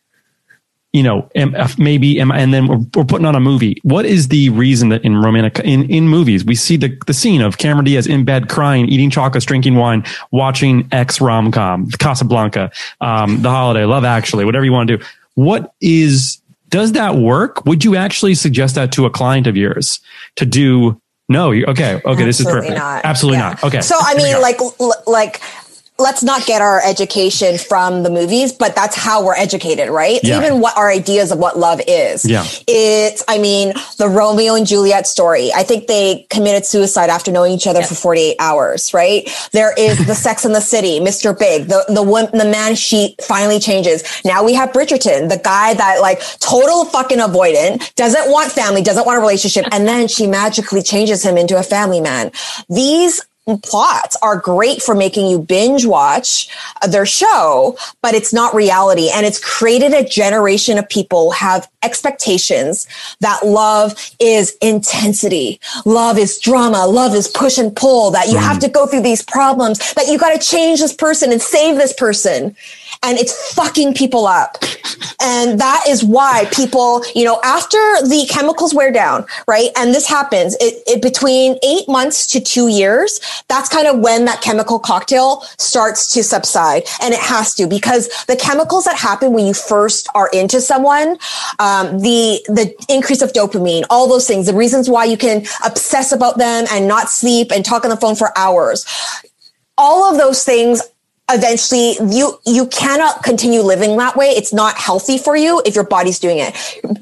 you know, maybe, and then we're, we're, putting on a movie. What is the reason that in romantic, in, in movies, we see the, the scene of Cameron Diaz in bed crying, eating chocolates, drinking wine, watching X rom com, Casablanca, um, The Holiday, Love Actually, whatever you want to do. What is, does that work? Would you actually suggest that to a client of yours to do? No, okay, okay, Absolutely this is perfect. Not. Absolutely yeah. not. Okay. So I mean, like, like let's not get our education from the movies, but that's how we're educated, right? Yeah. Even what our ideas of what love is. Yeah. It's, I mean, the Romeo and Juliet story. I think they committed suicide after knowing each other for 48 hours, right? There is the Sex in the City, Mr. Big, the, the, woman, the man she finally changes. Now we have Bridgerton, the guy that like total fucking avoidant, doesn't want family, doesn't want a relationship. And then she magically changes him into a family man. These plots are great for making you binge watch their show, but it's not reality. And it's created a generation of people have expectations that love is intensity. Love is drama. Love is push and pull that you mm. have to go through these problems, that you got to change this person and save this person and it's fucking people up. And that is why people, you know, after the chemicals wear down, right? And this happens it, it, between eight months to two years. That's kind of when that chemical cocktail starts to subside. And it has to because the chemicals that happen when you first are into someone, um, the, the increase of dopamine, all those things, the reasons why you can obsess about them and not sleep and talk on the phone for hours all of those things eventually you you cannot continue living that way. It's not healthy for you if your body's doing it.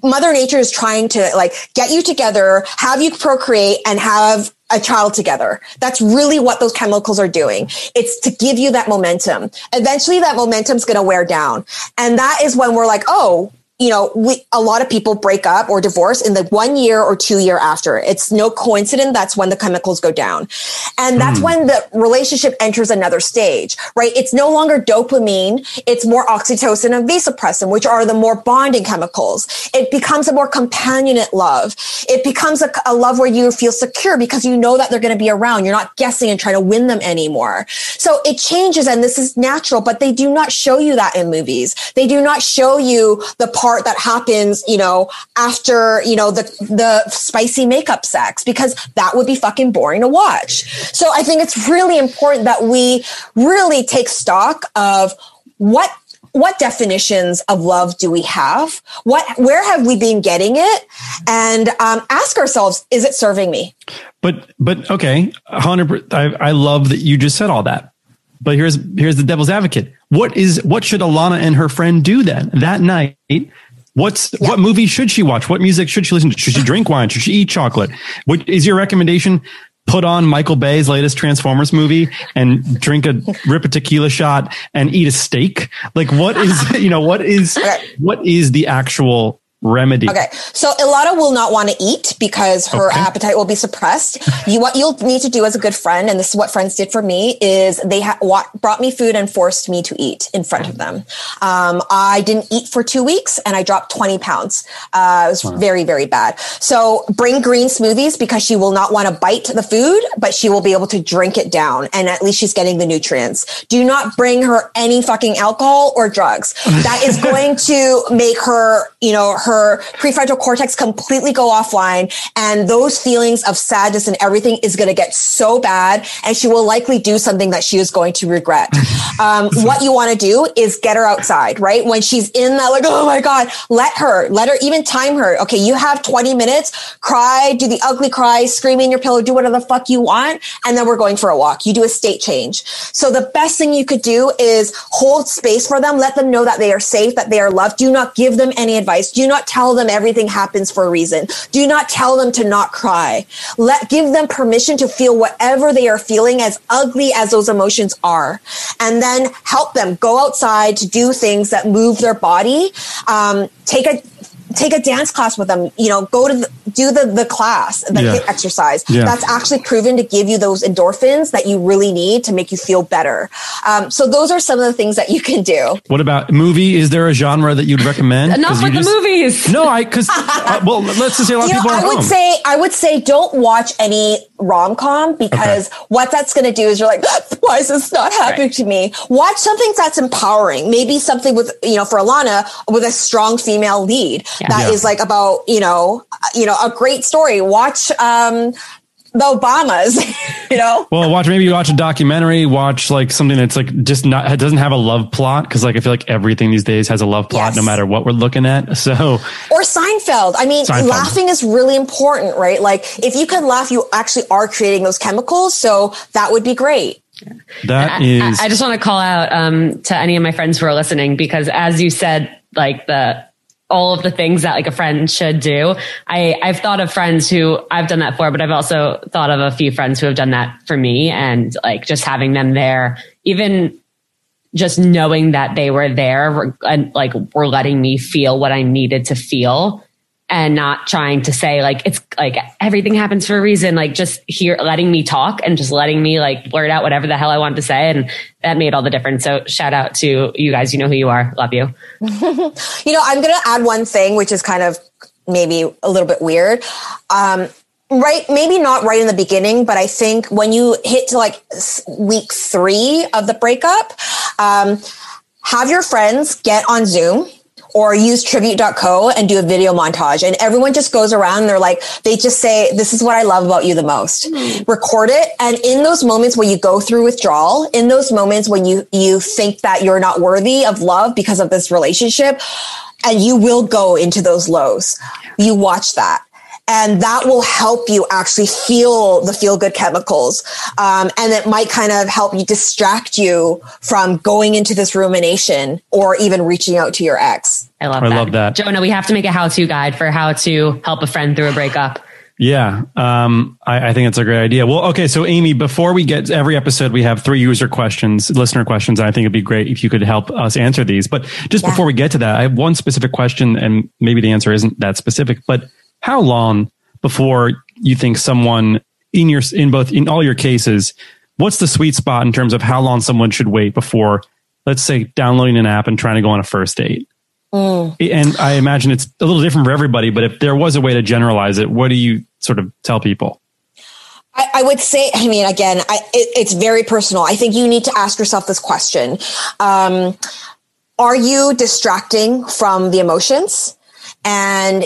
Mother nature is trying to like get you together have you procreate and have a child together. That's really what those chemicals are doing. It's to give you that momentum. Eventually that momentum's going to wear down. And that is when we're like oh you know, we, a lot of people break up or divorce in the one year or two year after. It's no coincidence. That's when the chemicals go down. And that's mm. when the relationship enters another stage, right? It's no longer dopamine. It's more oxytocin and vasopressin, which are the more bonding chemicals. It becomes a more companionate love. It becomes a, a love where you feel secure because you know that they're going to be around. You're not guessing and trying to win them anymore. So it changes and this is natural, but they do not show you that in movies. They do not show you the part part that happens, you know, after, you know, the, the spicy makeup sex, because that would be fucking boring to watch. So I think it's really important that we really take stock of what what definitions of love do we have? What, where have we been getting it? And um, ask ourselves, is it serving me? But, but okay, hundred. I, I love that you just said all that. But here's here's the devil's advocate. What is what should Alana and her friend do then that night? What's yeah. what movie should she watch? What music should she listen to? Should she drink wine? Should she eat chocolate? What is your recommendation? Put on Michael Bay's latest Transformers movie and drink a rip a tequila shot and eat a steak. Like what is you know what is what is the actual remedy. Okay. So Alana will not want to eat because her okay. appetite will be suppressed. you, what you'll need to do as a good friend, and this is what friends did for me, is they ha- wa- brought me food and forced me to eat in front of them. Um, I didn't eat for two weeks and I dropped 20 pounds. Uh, it was wow. very, very bad. So bring green smoothies because she will not want to bite the food, but she will be able to drink it down. And at least she's getting the nutrients. Do not bring her any fucking alcohol or drugs. That is going to make her, you know, her her prefrontal cortex completely go offline and those feelings of sadness and everything is going to get so bad and she will likely do something that she is going to regret. Um, what you want to do is get her outside, right? When she's in that, like, oh my God, let her, let her even time her. Okay. You have 20 minutes, cry, do the ugly cry, scream in your pillow, do whatever the fuck you want. And then we're going for a walk. You do a state change. So the best thing you could do is hold space for them. Let them know that they are safe, that they are loved. Do not give them any advice. Do not tell them everything happens for a reason. Do not tell them to not cry. Let, give them permission to feel whatever they are feeling as ugly as those emotions are. And then help them go outside to do things that move their body. Um, take a, take a dance class with them you know go to the, do the the class the yeah. exercise yeah. that's actually proven to give you those endorphins that you really need to make you feel better um, so those are some of the things that you can do what about movie is there a genre that you'd recommend enough with just, the movies no i because uh, well let's just say a lot of people know, i would home. say i would say don't watch any rom-com because okay. what that's going to do is you're like why is this not happening right. to me watch something that's empowering maybe something with you know for alana with a strong female lead yeah. That yeah. is like about you know you know a great story watch um the Obamas, you know. Well, watch maybe you watch a documentary, watch like something that's like just not it doesn't have a love plot because like I feel like everything these days has a love plot yes. no matter what we're looking at. So or Seinfeld. I mean, Seinfeld. laughing is really important, right? Like if you can laugh, you actually are creating those chemicals. So that would be great. That I, is. I, I just want to call out um, to any of my friends who are listening because, as you said, like the all of the things that like a friend should do. I, I've thought of friends who I've done that for, but I've also thought of a few friends who have done that for me and like just having them there, even just knowing that they were there and like were letting me feel what I needed to feel and not trying to say like it's like everything happens for a reason. Like just here letting me talk and just letting me like blurt out whatever the hell i wanted to say. And that made all the difference. So shout out to you guys. You know who you are. Love you. You know i'm gonna add one thing which is kind of maybe a little bit weird. Um, right maybe not right in the beginning but i think when you hit to like week three of the breakup um, have your friends get on zoom or use tribute.co and do a video montage. And everyone just goes around and they're like, they just say, this is what I love about you the most. Mm-hmm. Record it. And in those moments when you go through withdrawal, in those moments when you, you think that you're not worthy of love because of this relationship, and you will go into those lows. You watch that and that will help you actually feel the feel good chemicals. Um, and it might kind of help you distract you from going into this rumination or even reaching out to your ex. I love I that. love that. Jonah, we have to make a how to guide for how to help a friend through a breakup. Yeah, um, I, I, think it's a great idea. Well, okay, so Amy, before we get every episode, we have three user questions, listener questions. And I think it'd be great if you could help us answer these. But just yeah. before we get to that, I have one specific question, and maybe the answer isn't that specific. But how long before you think someone in your in both in all your cases what's the sweet spot in terms of how long someone should wait before let's say downloading an app and trying to go on a first date mm. and i imagine it's a little different for everybody but if there was a way to generalize it what do you sort of tell people I, I would say, I mean, again, I, it, it's very personal. I think you need to ask yourself this question. Um, are you distracting from the emotions? And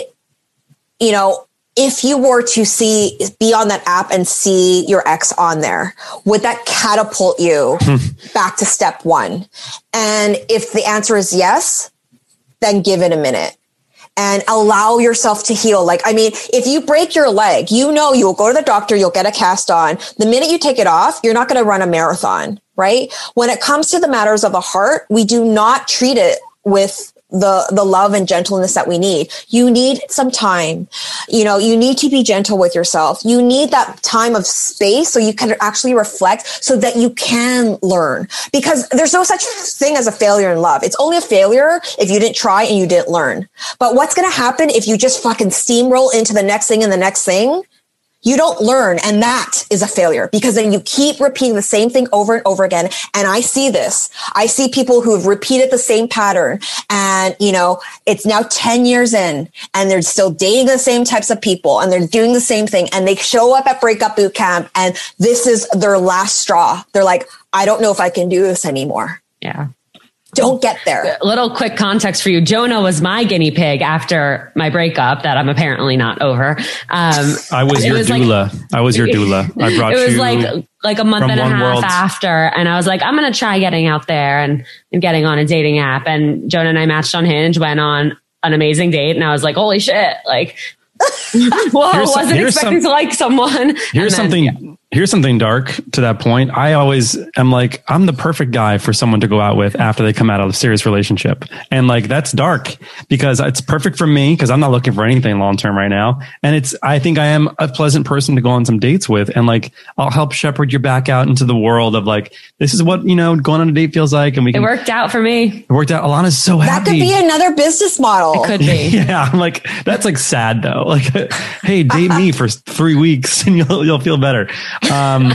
you know, if you were to see be on that app and see your ex on there would that catapult you hmm. back to step one? And if the answer is yes then give it a minute and allow yourself to heal. Like i mean if you break your leg you know you'll go to the doctor you'll get a cast on. The minute you take it off you're not going to run a marathon right? When it comes to the matters of the heart we do not treat it with the the love and gentleness that we need. You need some time. You know you need to be gentle with yourself. You need that time of space so you can actually reflect so that you can learn. Because there's no such thing as a failure in love. It's only a failure if you didn't try and you didn't learn. But what's going to happen if you just fucking steamroll into the next thing and the next thing you don't learn. And that is a failure because then you keep repeating the same thing over and over again. And I see this. I see people who have repeated the same pattern and, you know, it's now 10 years in and they're still dating the same types of people and they're doing the same thing and they show up at breakup boot camp and this is their last straw. They're like, I don't know if I can do this anymore. Yeah. Don't get there. A little quick context for you. Jonah was my guinea pig after my breakup that I'm apparently not over. Um, I was your was doula. Like, I was your doula. I brought It was you like like a month and a half world. after, and I was like, I'm gonna try getting out there and, and getting on a dating app. And Jonah and I matched on Hinge, went on an amazing date, and I was like, holy shit, like. Whoa, here's wasn't expecting some, to like someone. Here's then, something yeah here's something dark to that point. I always am like, I'm the perfect guy for someone to go out with after they come out of a serious relationship. And like, that's dark because it's perfect for me because I'm not looking for anything long term right now. And it's, I think I am a pleasant person to go on some dates with. And like, I'll help shepherd you back out into the world of like, this is what, you know, going on a date feels like. And we can, It worked out for me. It worked out. Alana's so happy. That could be another business model. It could be. yeah. I'm like, that's like sad though. Like, hey, date me for three weeks and you'll, you'll feel better. Um,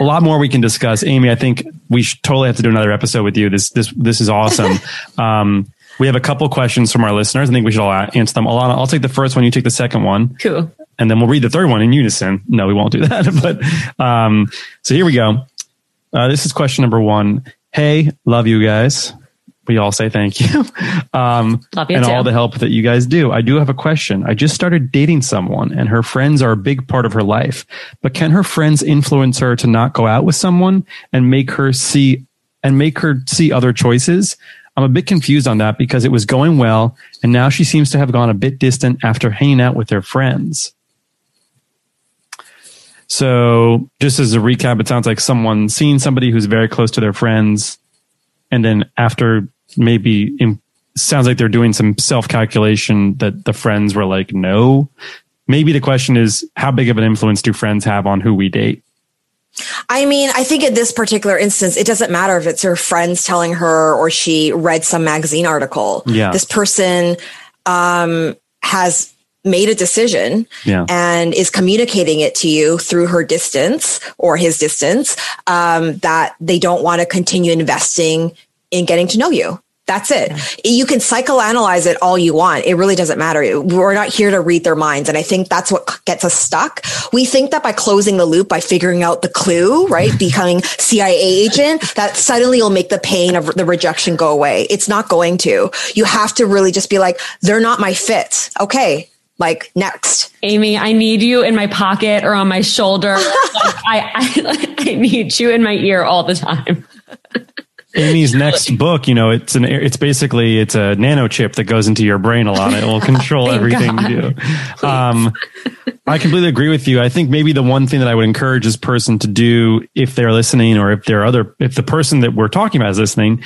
a lot more we can discuss. Amy, I think we should totally have to do another episode with you. This this this is awesome. Um, we have a couple questions from our listeners. I think we should all answer them. Alana, I'll take the first one. You take the second one. Cool. And then we'll read the third one in unison. No, we won't do that. but um, so here we go. Uh, this is question number one. Hey, love you guys we all say thank you. Um, Love you and too. all the help that you guys do. I do have a question. I just started dating someone and her friends are a big part of her life, but can her friends influence her to not go out with someone and make her see and make her see other choices? I'm a bit confused on that because it was going well and now she seems to have gone a bit distant after hanging out with her friends. So just as a recap, it sounds like someone seeing somebody who's very close to their friends and then after maybe in, sounds like they're doing some self calculation that the friends were like, no. Maybe the question is, how big of an influence do friends have on who we date? I mean, I think in this particular instance, it doesn't matter if it's her friends telling her or she read some magazine article. Yeah. This person um, has made a decision yeah. and is communicating it to you through her distance or his distance um, that they don't want to continue investing in getting to know you. That's it. Yeah. You can psychoanalyze it all you want. It really doesn't matter. We're not here to read their minds. And I think that's what gets us stuck. We think that by closing the loop, by figuring out the clue, right? Becoming CIA agent, that suddenly will make the pain of the rejection go away. It's not going to. You have to really just be like, they're not my fit. Okay like next amy i need you in my pocket or on my shoulder like, I, I, I need you in my ear all the time Amy's next book, you know, it's an it's basically it's a nano chip that goes into your brain a lot. It will control everything God. you do. Um, I completely agree with you. I think maybe the one thing that I would encourage this person to do if they're listening or if they're other if the person that we're talking about is listening,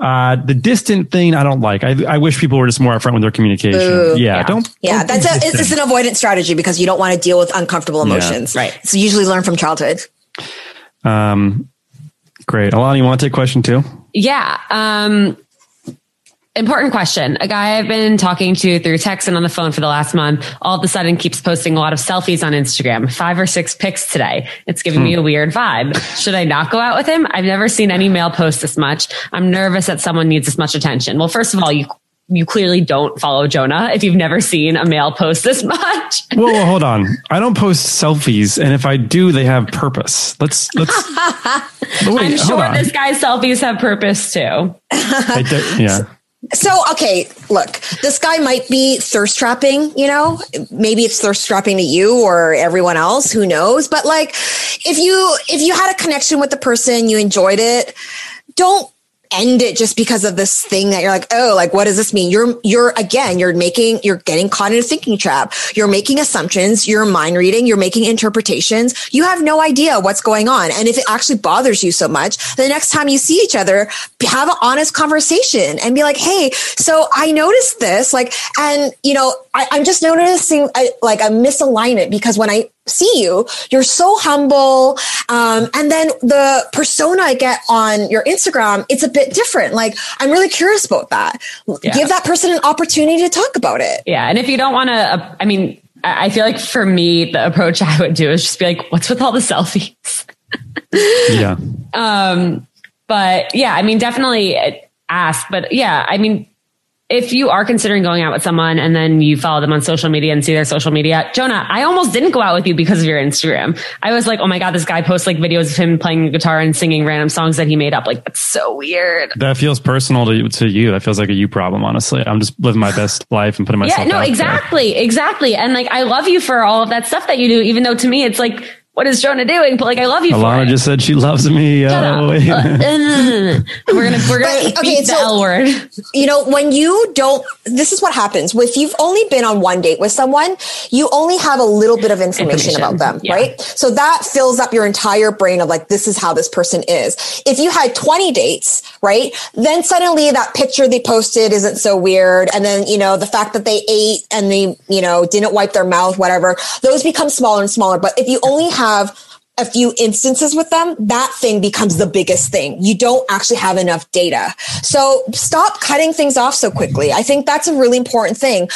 uh, the distant thing I don't like. I, I wish people were just more upfront with their communication. Ooh, yeah, yeah, don't. Yeah, don't that's a, it's an avoidance strategy because you don't want to deal with uncomfortable emotions. Yeah. Right. So usually learn from childhood. Um, Great. Alana, you want to take a question two? Yeah. Um, important question. A guy I've been talking to through text and on the phone for the last month all of a sudden keeps posting a lot of selfies on Instagram, five or six pics today. It's giving hmm. me a weird vibe. Should I not go out with him? I've never seen any male post this much. I'm nervous that someone needs this much attention. Well, first of all, you you clearly don't follow Jonah if you've never seen a male post this much. Well, well hold on. I don't post selfies, and if I do, they have purpose. Let's let's. wait, I'm sure this guy's selfies have purpose too. yeah. So, okay, look, this guy might be thirst trapping, you know, maybe it's thirst trapping to you or everyone else, who knows? But like, if you, if you had a connection with the person, you enjoyed it, don't end it just because of this thing that you're like, oh, like what does this mean? You're you're again, you're making you're getting caught in a thinking trap. You're making assumptions, you're mind reading, you're making interpretations. You have no idea what's going on. And if it actually bothers you so much, the next time you see each other, have an honest conversation and be like, hey, so I noticed this, like, and you know, I, am just noticing a, like a misalignment because when I see you. You're so humble. Um, and then the persona I get on your Instagram, it's a bit different. Like, I'm really curious about that. Yeah. Give that person an opportunity to talk about it. Yeah. And if you don't want to, uh, I mean, I feel like for me, the approach I would do is just be like, what's with all the selfies? yeah. Um, but yeah, I mean, definitely ask, but yeah, I mean, if you are considering going out with someone and then you follow them on social media and see their social media, Jonah, I almost didn't go out with you because of your Instagram. I was like, oh my God, this guy posts like videos of him playing guitar and singing random songs that he made up. Like, that's so weird. That feels personal to, to you. That feels like a you problem, honestly. I'm just living my best life and putting myself Yeah, no, exactly. There. Exactly. And like, I love you for all of that stuff that you do, even though to me, it's like, what is Jonah doing? But like, I love you. Alana just said she loves me. Uh, we're gonna we're gonna but, okay, so, the L word. You know, when you don't, this is what happens. If you've only been on one date with someone, you only have a little bit of information, information. about them, yeah. right? So that fills up your entire brain of like, this is how this person is. If you had 20 dates, right, then suddenly that picture they posted isn't so weird, and then you know the fact that they ate and they you know didn't wipe their mouth, whatever, those become smaller and smaller. But if you only have have a few instances with them, that thing becomes the biggest thing. You don't actually have enough data. So stop cutting things off so quickly. I think that's a really important thing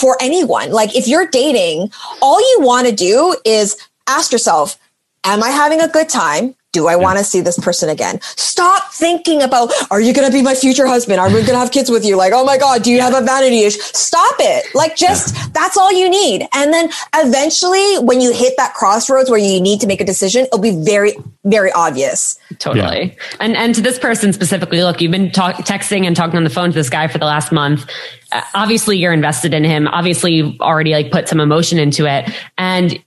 for anyone. Like if you're dating, all you want to do is ask yourself, am I having a good time? Do I want to see this person again? Stop thinking about, are you going to be my future husband? Are we going to have kids with you? Like, oh my God, do you have a vanity issue? Stop it. Like, just that's all you need. And then eventually, when you hit that crossroads where you need to make a decision, it'll be very, very obvious. Totally. Yeah. And and to this person specifically, look, you've been talk, texting and talking on the phone to this guy for the last month. Uh, obviously, you're invested in him. Obviously, you've already like put some emotion into it, and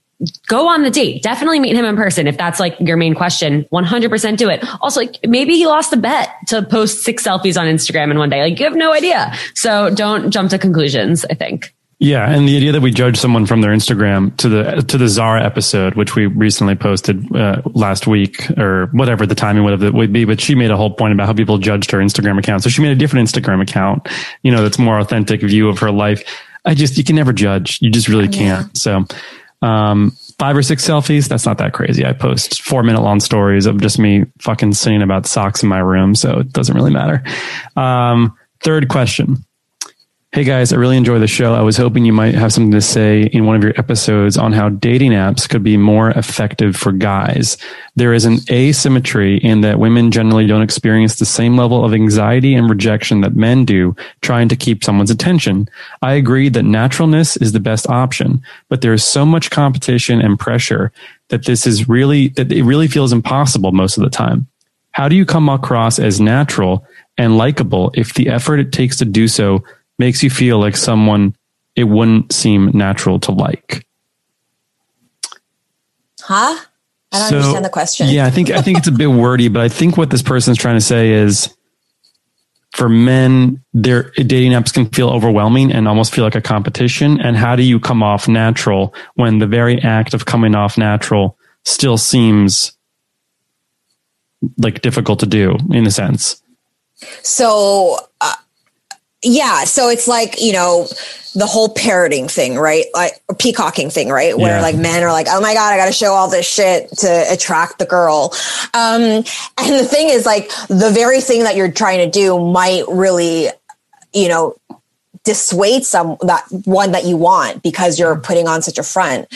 go on the date. Definitely meet him in person if that's like your main question. 100% do it. Also, like maybe he lost a bet to post six selfies on Instagram in one day. Like you have no idea. So don't jump to conclusions, I think. Yeah, and the idea that we judge someone from their Instagram to the to the Zara episode, which we recently posted uh, last week or whatever the timing would have would be, but she made a whole point about how people judged her Instagram account. So she made a different Instagram account, you know, that's more authentic view of her life. I just you can never judge. You just really can't. So um, five or six selfies. That's not that crazy. I post four minute long stories of just me fucking singing about socks in my room. So it doesn't really matter. Um, third question. Hey guys, I really enjoy the show. I was hoping you might have something to say in one of your episodes on how dating apps could be more effective for guys. There is an asymmetry in that women generally don't experience the same level of anxiety and rejection that men do trying to keep someone's attention. I agree that naturalness is the best option, but there is so much competition and pressure that this is really, that it really feels impossible most of the time. How do you come across as natural and likable if the effort it takes to do so makes you feel like someone it wouldn't seem natural to like. Huh? I don't so, understand the question. Yeah, I think I think it's a bit wordy, but I think what this person is trying to say is for men, their dating apps can feel overwhelming and almost feel like a competition. And how do you come off natural when the very act of coming off natural still seems like difficult to do in a sense? So uh, yeah. So it's like, you know, the whole parroting thing, right? Like peacocking thing, right? Where yeah. like men are like, oh my God, I got to show all this shit to attract the girl. Um, and the thing is like the very thing that you're trying to do might really, you know, dissuade some that one that you want because you're putting on such a front.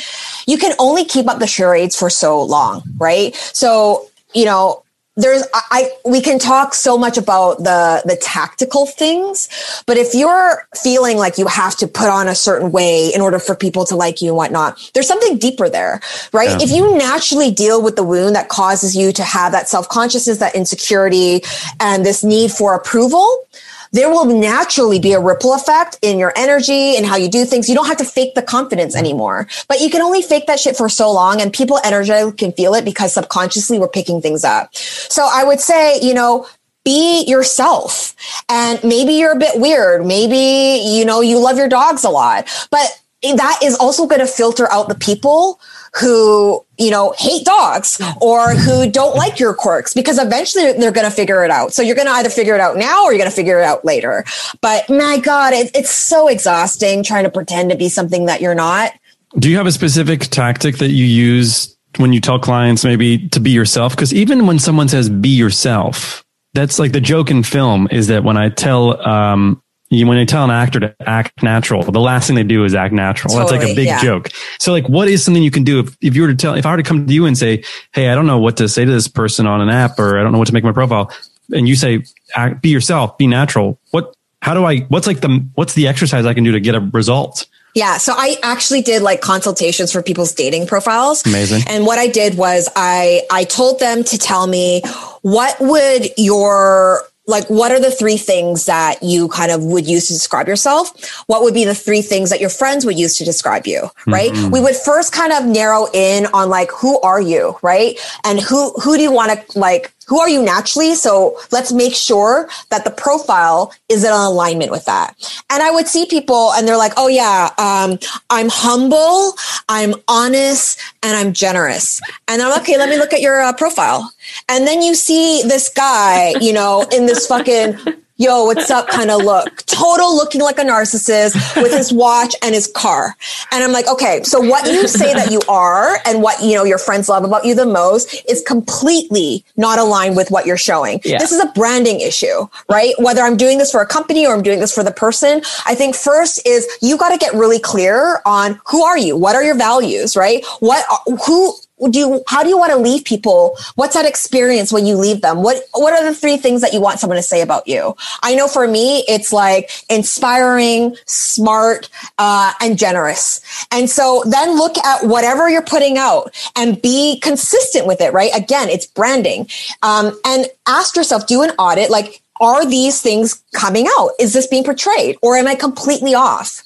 You can only keep up the charades for so long, right? So, you know, there's I we can talk so much about the the tactical things, but if you're feeling like you have to put on a certain way in order for people to like you and whatnot, there's something deeper there, right? Yeah. If you naturally deal with the wound that causes you to have that self consciousness, that insecurity, and this need for approval, there will naturally be a ripple effect in your energy and how you do things. You don't have to fake the confidence mm-hmm. anymore, but you can only fake that shit for so long and people energetically can feel it because subconsciously we're picking things up. So I would say, you know, be yourself and maybe you're a bit weird. Maybe, you know, you love your dogs a lot, but that is also going to filter out the people who, you know, hate dogs or who don't like your quirks because eventually they're going to figure it out. So you're going to either figure it out now or you're going to figure it out later. But my God, it, it's so exhausting trying to pretend to be something that you're not. Do you have a specific tactic that you use when you tell clients maybe to be yourself? Because even when someone says be yourself, that's like the joke in film is that when I tell um, you, when they tell an actor to act natural, the last thing they do is act natural. Totally, That's like a big yeah. joke. So like, what is something you can do if, if you were to tell, if I were to come to you and say, Hey, I don't know what to say to this person on an app or I don't know what to make my profile. And you say, act, be yourself, be natural. What, how do I, what's like the, what's the exercise I can do to get a result? Yeah. So I actually did like consultations for people's dating profiles. Amazing. And what I did was I, I told them to tell me what would your like what are the three things that you kind of would use to describe yourself? What would be the three things that your friends would use to describe you right? Mm-hmm. we would first kind of narrow in on like who are you right? And who who do you want to like who are you naturally? So let's make sure that the profile is in alignment with that. And I would see people and they're like, oh yeah, um, I'm humble, I'm honest, and I'm generous. And I'm like, okay, let me look at your uh, profile. And then you see this guy, you know, in this fucking yo, what's up kind of look. Total looking like a narcissist with his watch and his car. And I'm like, okay, so what you say that you are and what, you know, your friends love about you the most is completely not aligned with what you're showing. Yeah. This is a branding issue, right? Whether I'm doing this for a company or I'm doing this for the person, I think first is you got to get really clear on who are you? What are your values, right? What, who, do you, how do you want to leave people? What's that experience when you leave them? What, what are the three things that you want someone to say about you? I know for me, it's like inspiring, smart, uh, and generous. And so then look at whatever you're putting out and be consistent with it, right? Again, it's branding. Um, and ask yourself, do an audit. Like, are these things coming out? Is this being portrayed or am I completely off?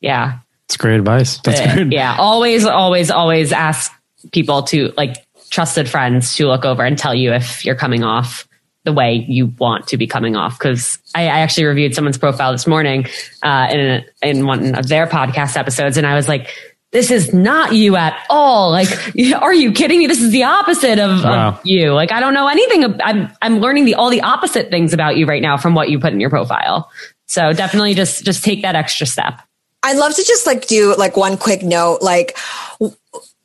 Yeah. That's great advice. That's uh, good. Yeah. Always, always, always ask people to like trusted friends to look over and tell you if you're coming off the way you want to be coming off. Cause I, I actually reviewed someone's profile this morning, uh, in, a, in one of their podcast episodes. And I was like, this is not you at all. Like, are you kidding me? This is the opposite of, wow. of you. Like, I don't know anything. I'm, I'm learning the, all the opposite things about you right now from what you put in your profile. So definitely just, just take that extra step. I'd love to just like do like one quick note. Like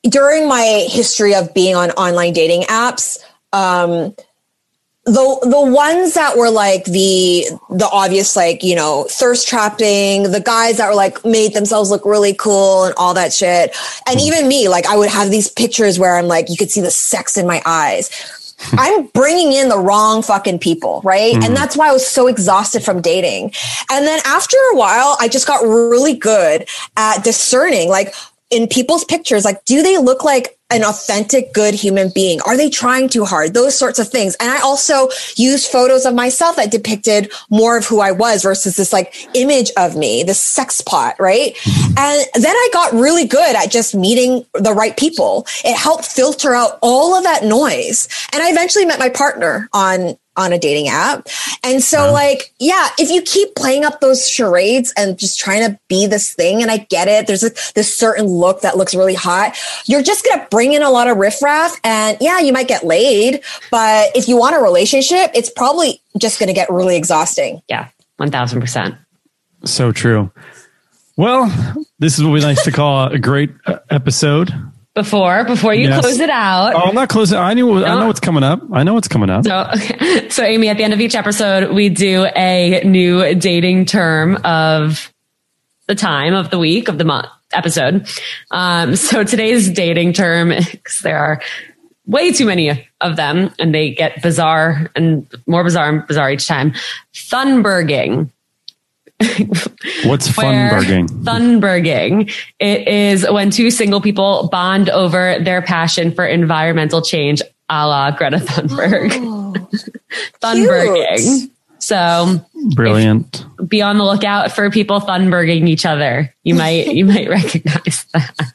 during my history of being on online dating apps, um, the the ones that were like the the obvious like you know thirst trapping the guys that were like made themselves look really cool and all that shit and even me like i would have these pictures where i'm like you could see the sex in my eyes I'm bringing in the wrong fucking people, right? Mm. And that's why I was so exhausted from dating. And then after a while, I just got really good at discerning, like in people's pictures, like, do they look like an authentic, good human being? Are they trying too hard? Those sorts of things. And I also used photos of myself that depicted more of who I was versus this like image of me, this sex pot, right? Mm-hmm. And then I got really good at just meeting the right people. It helped filter out all of that noise. And I eventually met my partner on on a dating app. And so wow. like, yeah, if you keep playing up those charades and just trying to be this thing, and I get it, there's a, this certain look that looks really hot, you're just going to bring in a lot of riffraff and yeah, you might get laid, but if you want a relationship, it's probably just going to get really exhausting. Yeah. 1000%. So true. Well, this is what we like to call a great uh, episode before before you yes. close it out. Oh, I'm not closing. I knew. No. I know what's coming up. I know what's coming up. So, okay. so Amy, at the end of each episode, we do a new dating term of the time of the week of the month episode. Um, so today's dating term, because there are way too many of them, and they get bizarre and more bizarre and bizarre each time. Thunberging. What's funberging? Thunberging. It is when two single people bond over their passion for environmental change, a la Greta Thunberg. Oh, Thunberging. So brilliant. Be on the lookout for people Thunberging each other. You might you might recognize that.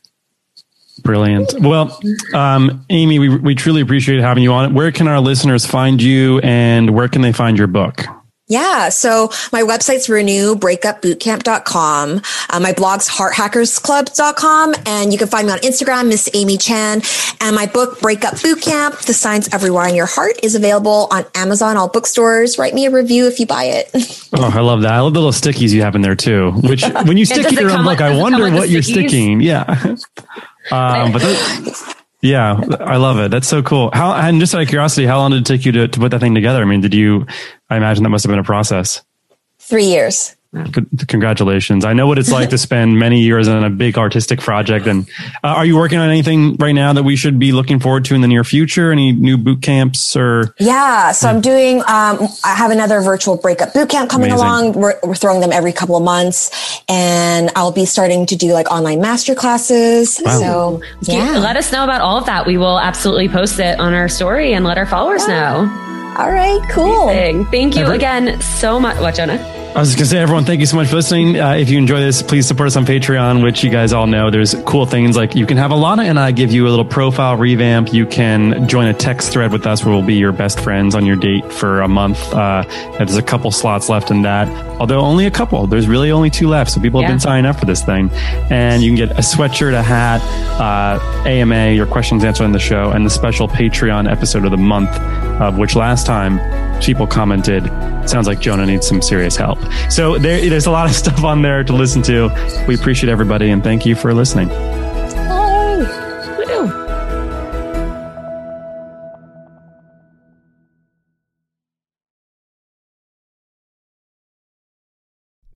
Brilliant. Well, um, Amy, we, we truly appreciate having you on. Where can our listeners find you and where can they find your book? Yeah. So my website's renewbreakupbootcamp.com. Uh, my blog's hearthackersclub.com. And you can find me on Instagram, Miss Amy Chan. And my book, Breakup Bootcamp, The Science of Rewiring Your Heart is available on Amazon, all bookstores. Write me a review if you buy it. oh, I love that. I love the little stickies you have in there too, which when you stick your own book, I wonder what you're sticking. Yeah. um, but that, yeah, I love it. That's so cool. How and just out of curiosity, how long did it take you to, to put that thing together? I mean, did you? I imagine that must have been a process. Three years. Congratulations. I know what it's like to spend many years on a big artistic project. And uh, are you working on anything right now that we should be looking forward to in the near future? Any new boot camps or? Yeah. So I'm doing, um, I have another virtual breakup boot camp coming Amazing. along. We're, we're, throwing them every couple of months and I'll be starting to do like online master classes. Wow. So yeah. Let us know about all of that. We will absolutely post it on our story and let our followers yeah. know. All right. Cool. Amazing. Thank you again so much. What, Jonah? I was going to say, everyone, thank you so much for listening. Uh, if you enjoy this, please support us on Patreon, which you guys all know there's cool things like you can have Alana and I give you a little profile revamp. You can join a text thread with us where we'll be your best friends on your date for a month. Uh, there's a couple slots left in that, although only a couple. There's really only two left. So people have yeah. been signing up for this thing. And you can get a sweatshirt, a hat, uh, AMA, your questions answered on the show, and the special Patreon episode of the month, of which last time people commented, sounds like Jonah needs some serious help. So there, there's a lot of stuff on there to listen to. We appreciate everybody and thank you for listening.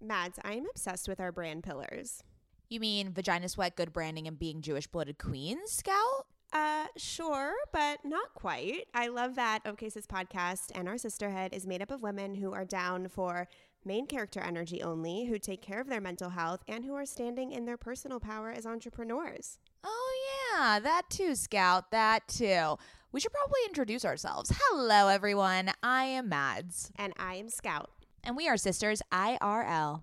Mads, I am obsessed with our brand pillars. You mean vagina sweat, good branding, and being Jewish blooded queens, Scout? Uh, sure, but not quite. I love that OK Sis podcast and our sisterhood is made up of women who are down for main character energy only, who take care of their mental health, and who are standing in their personal power as entrepreneurs. Oh, yeah, that too, Scout, that too. We should probably introduce ourselves. Hello, everyone. I am Mads. And I am Scout. And we are sisters IRL.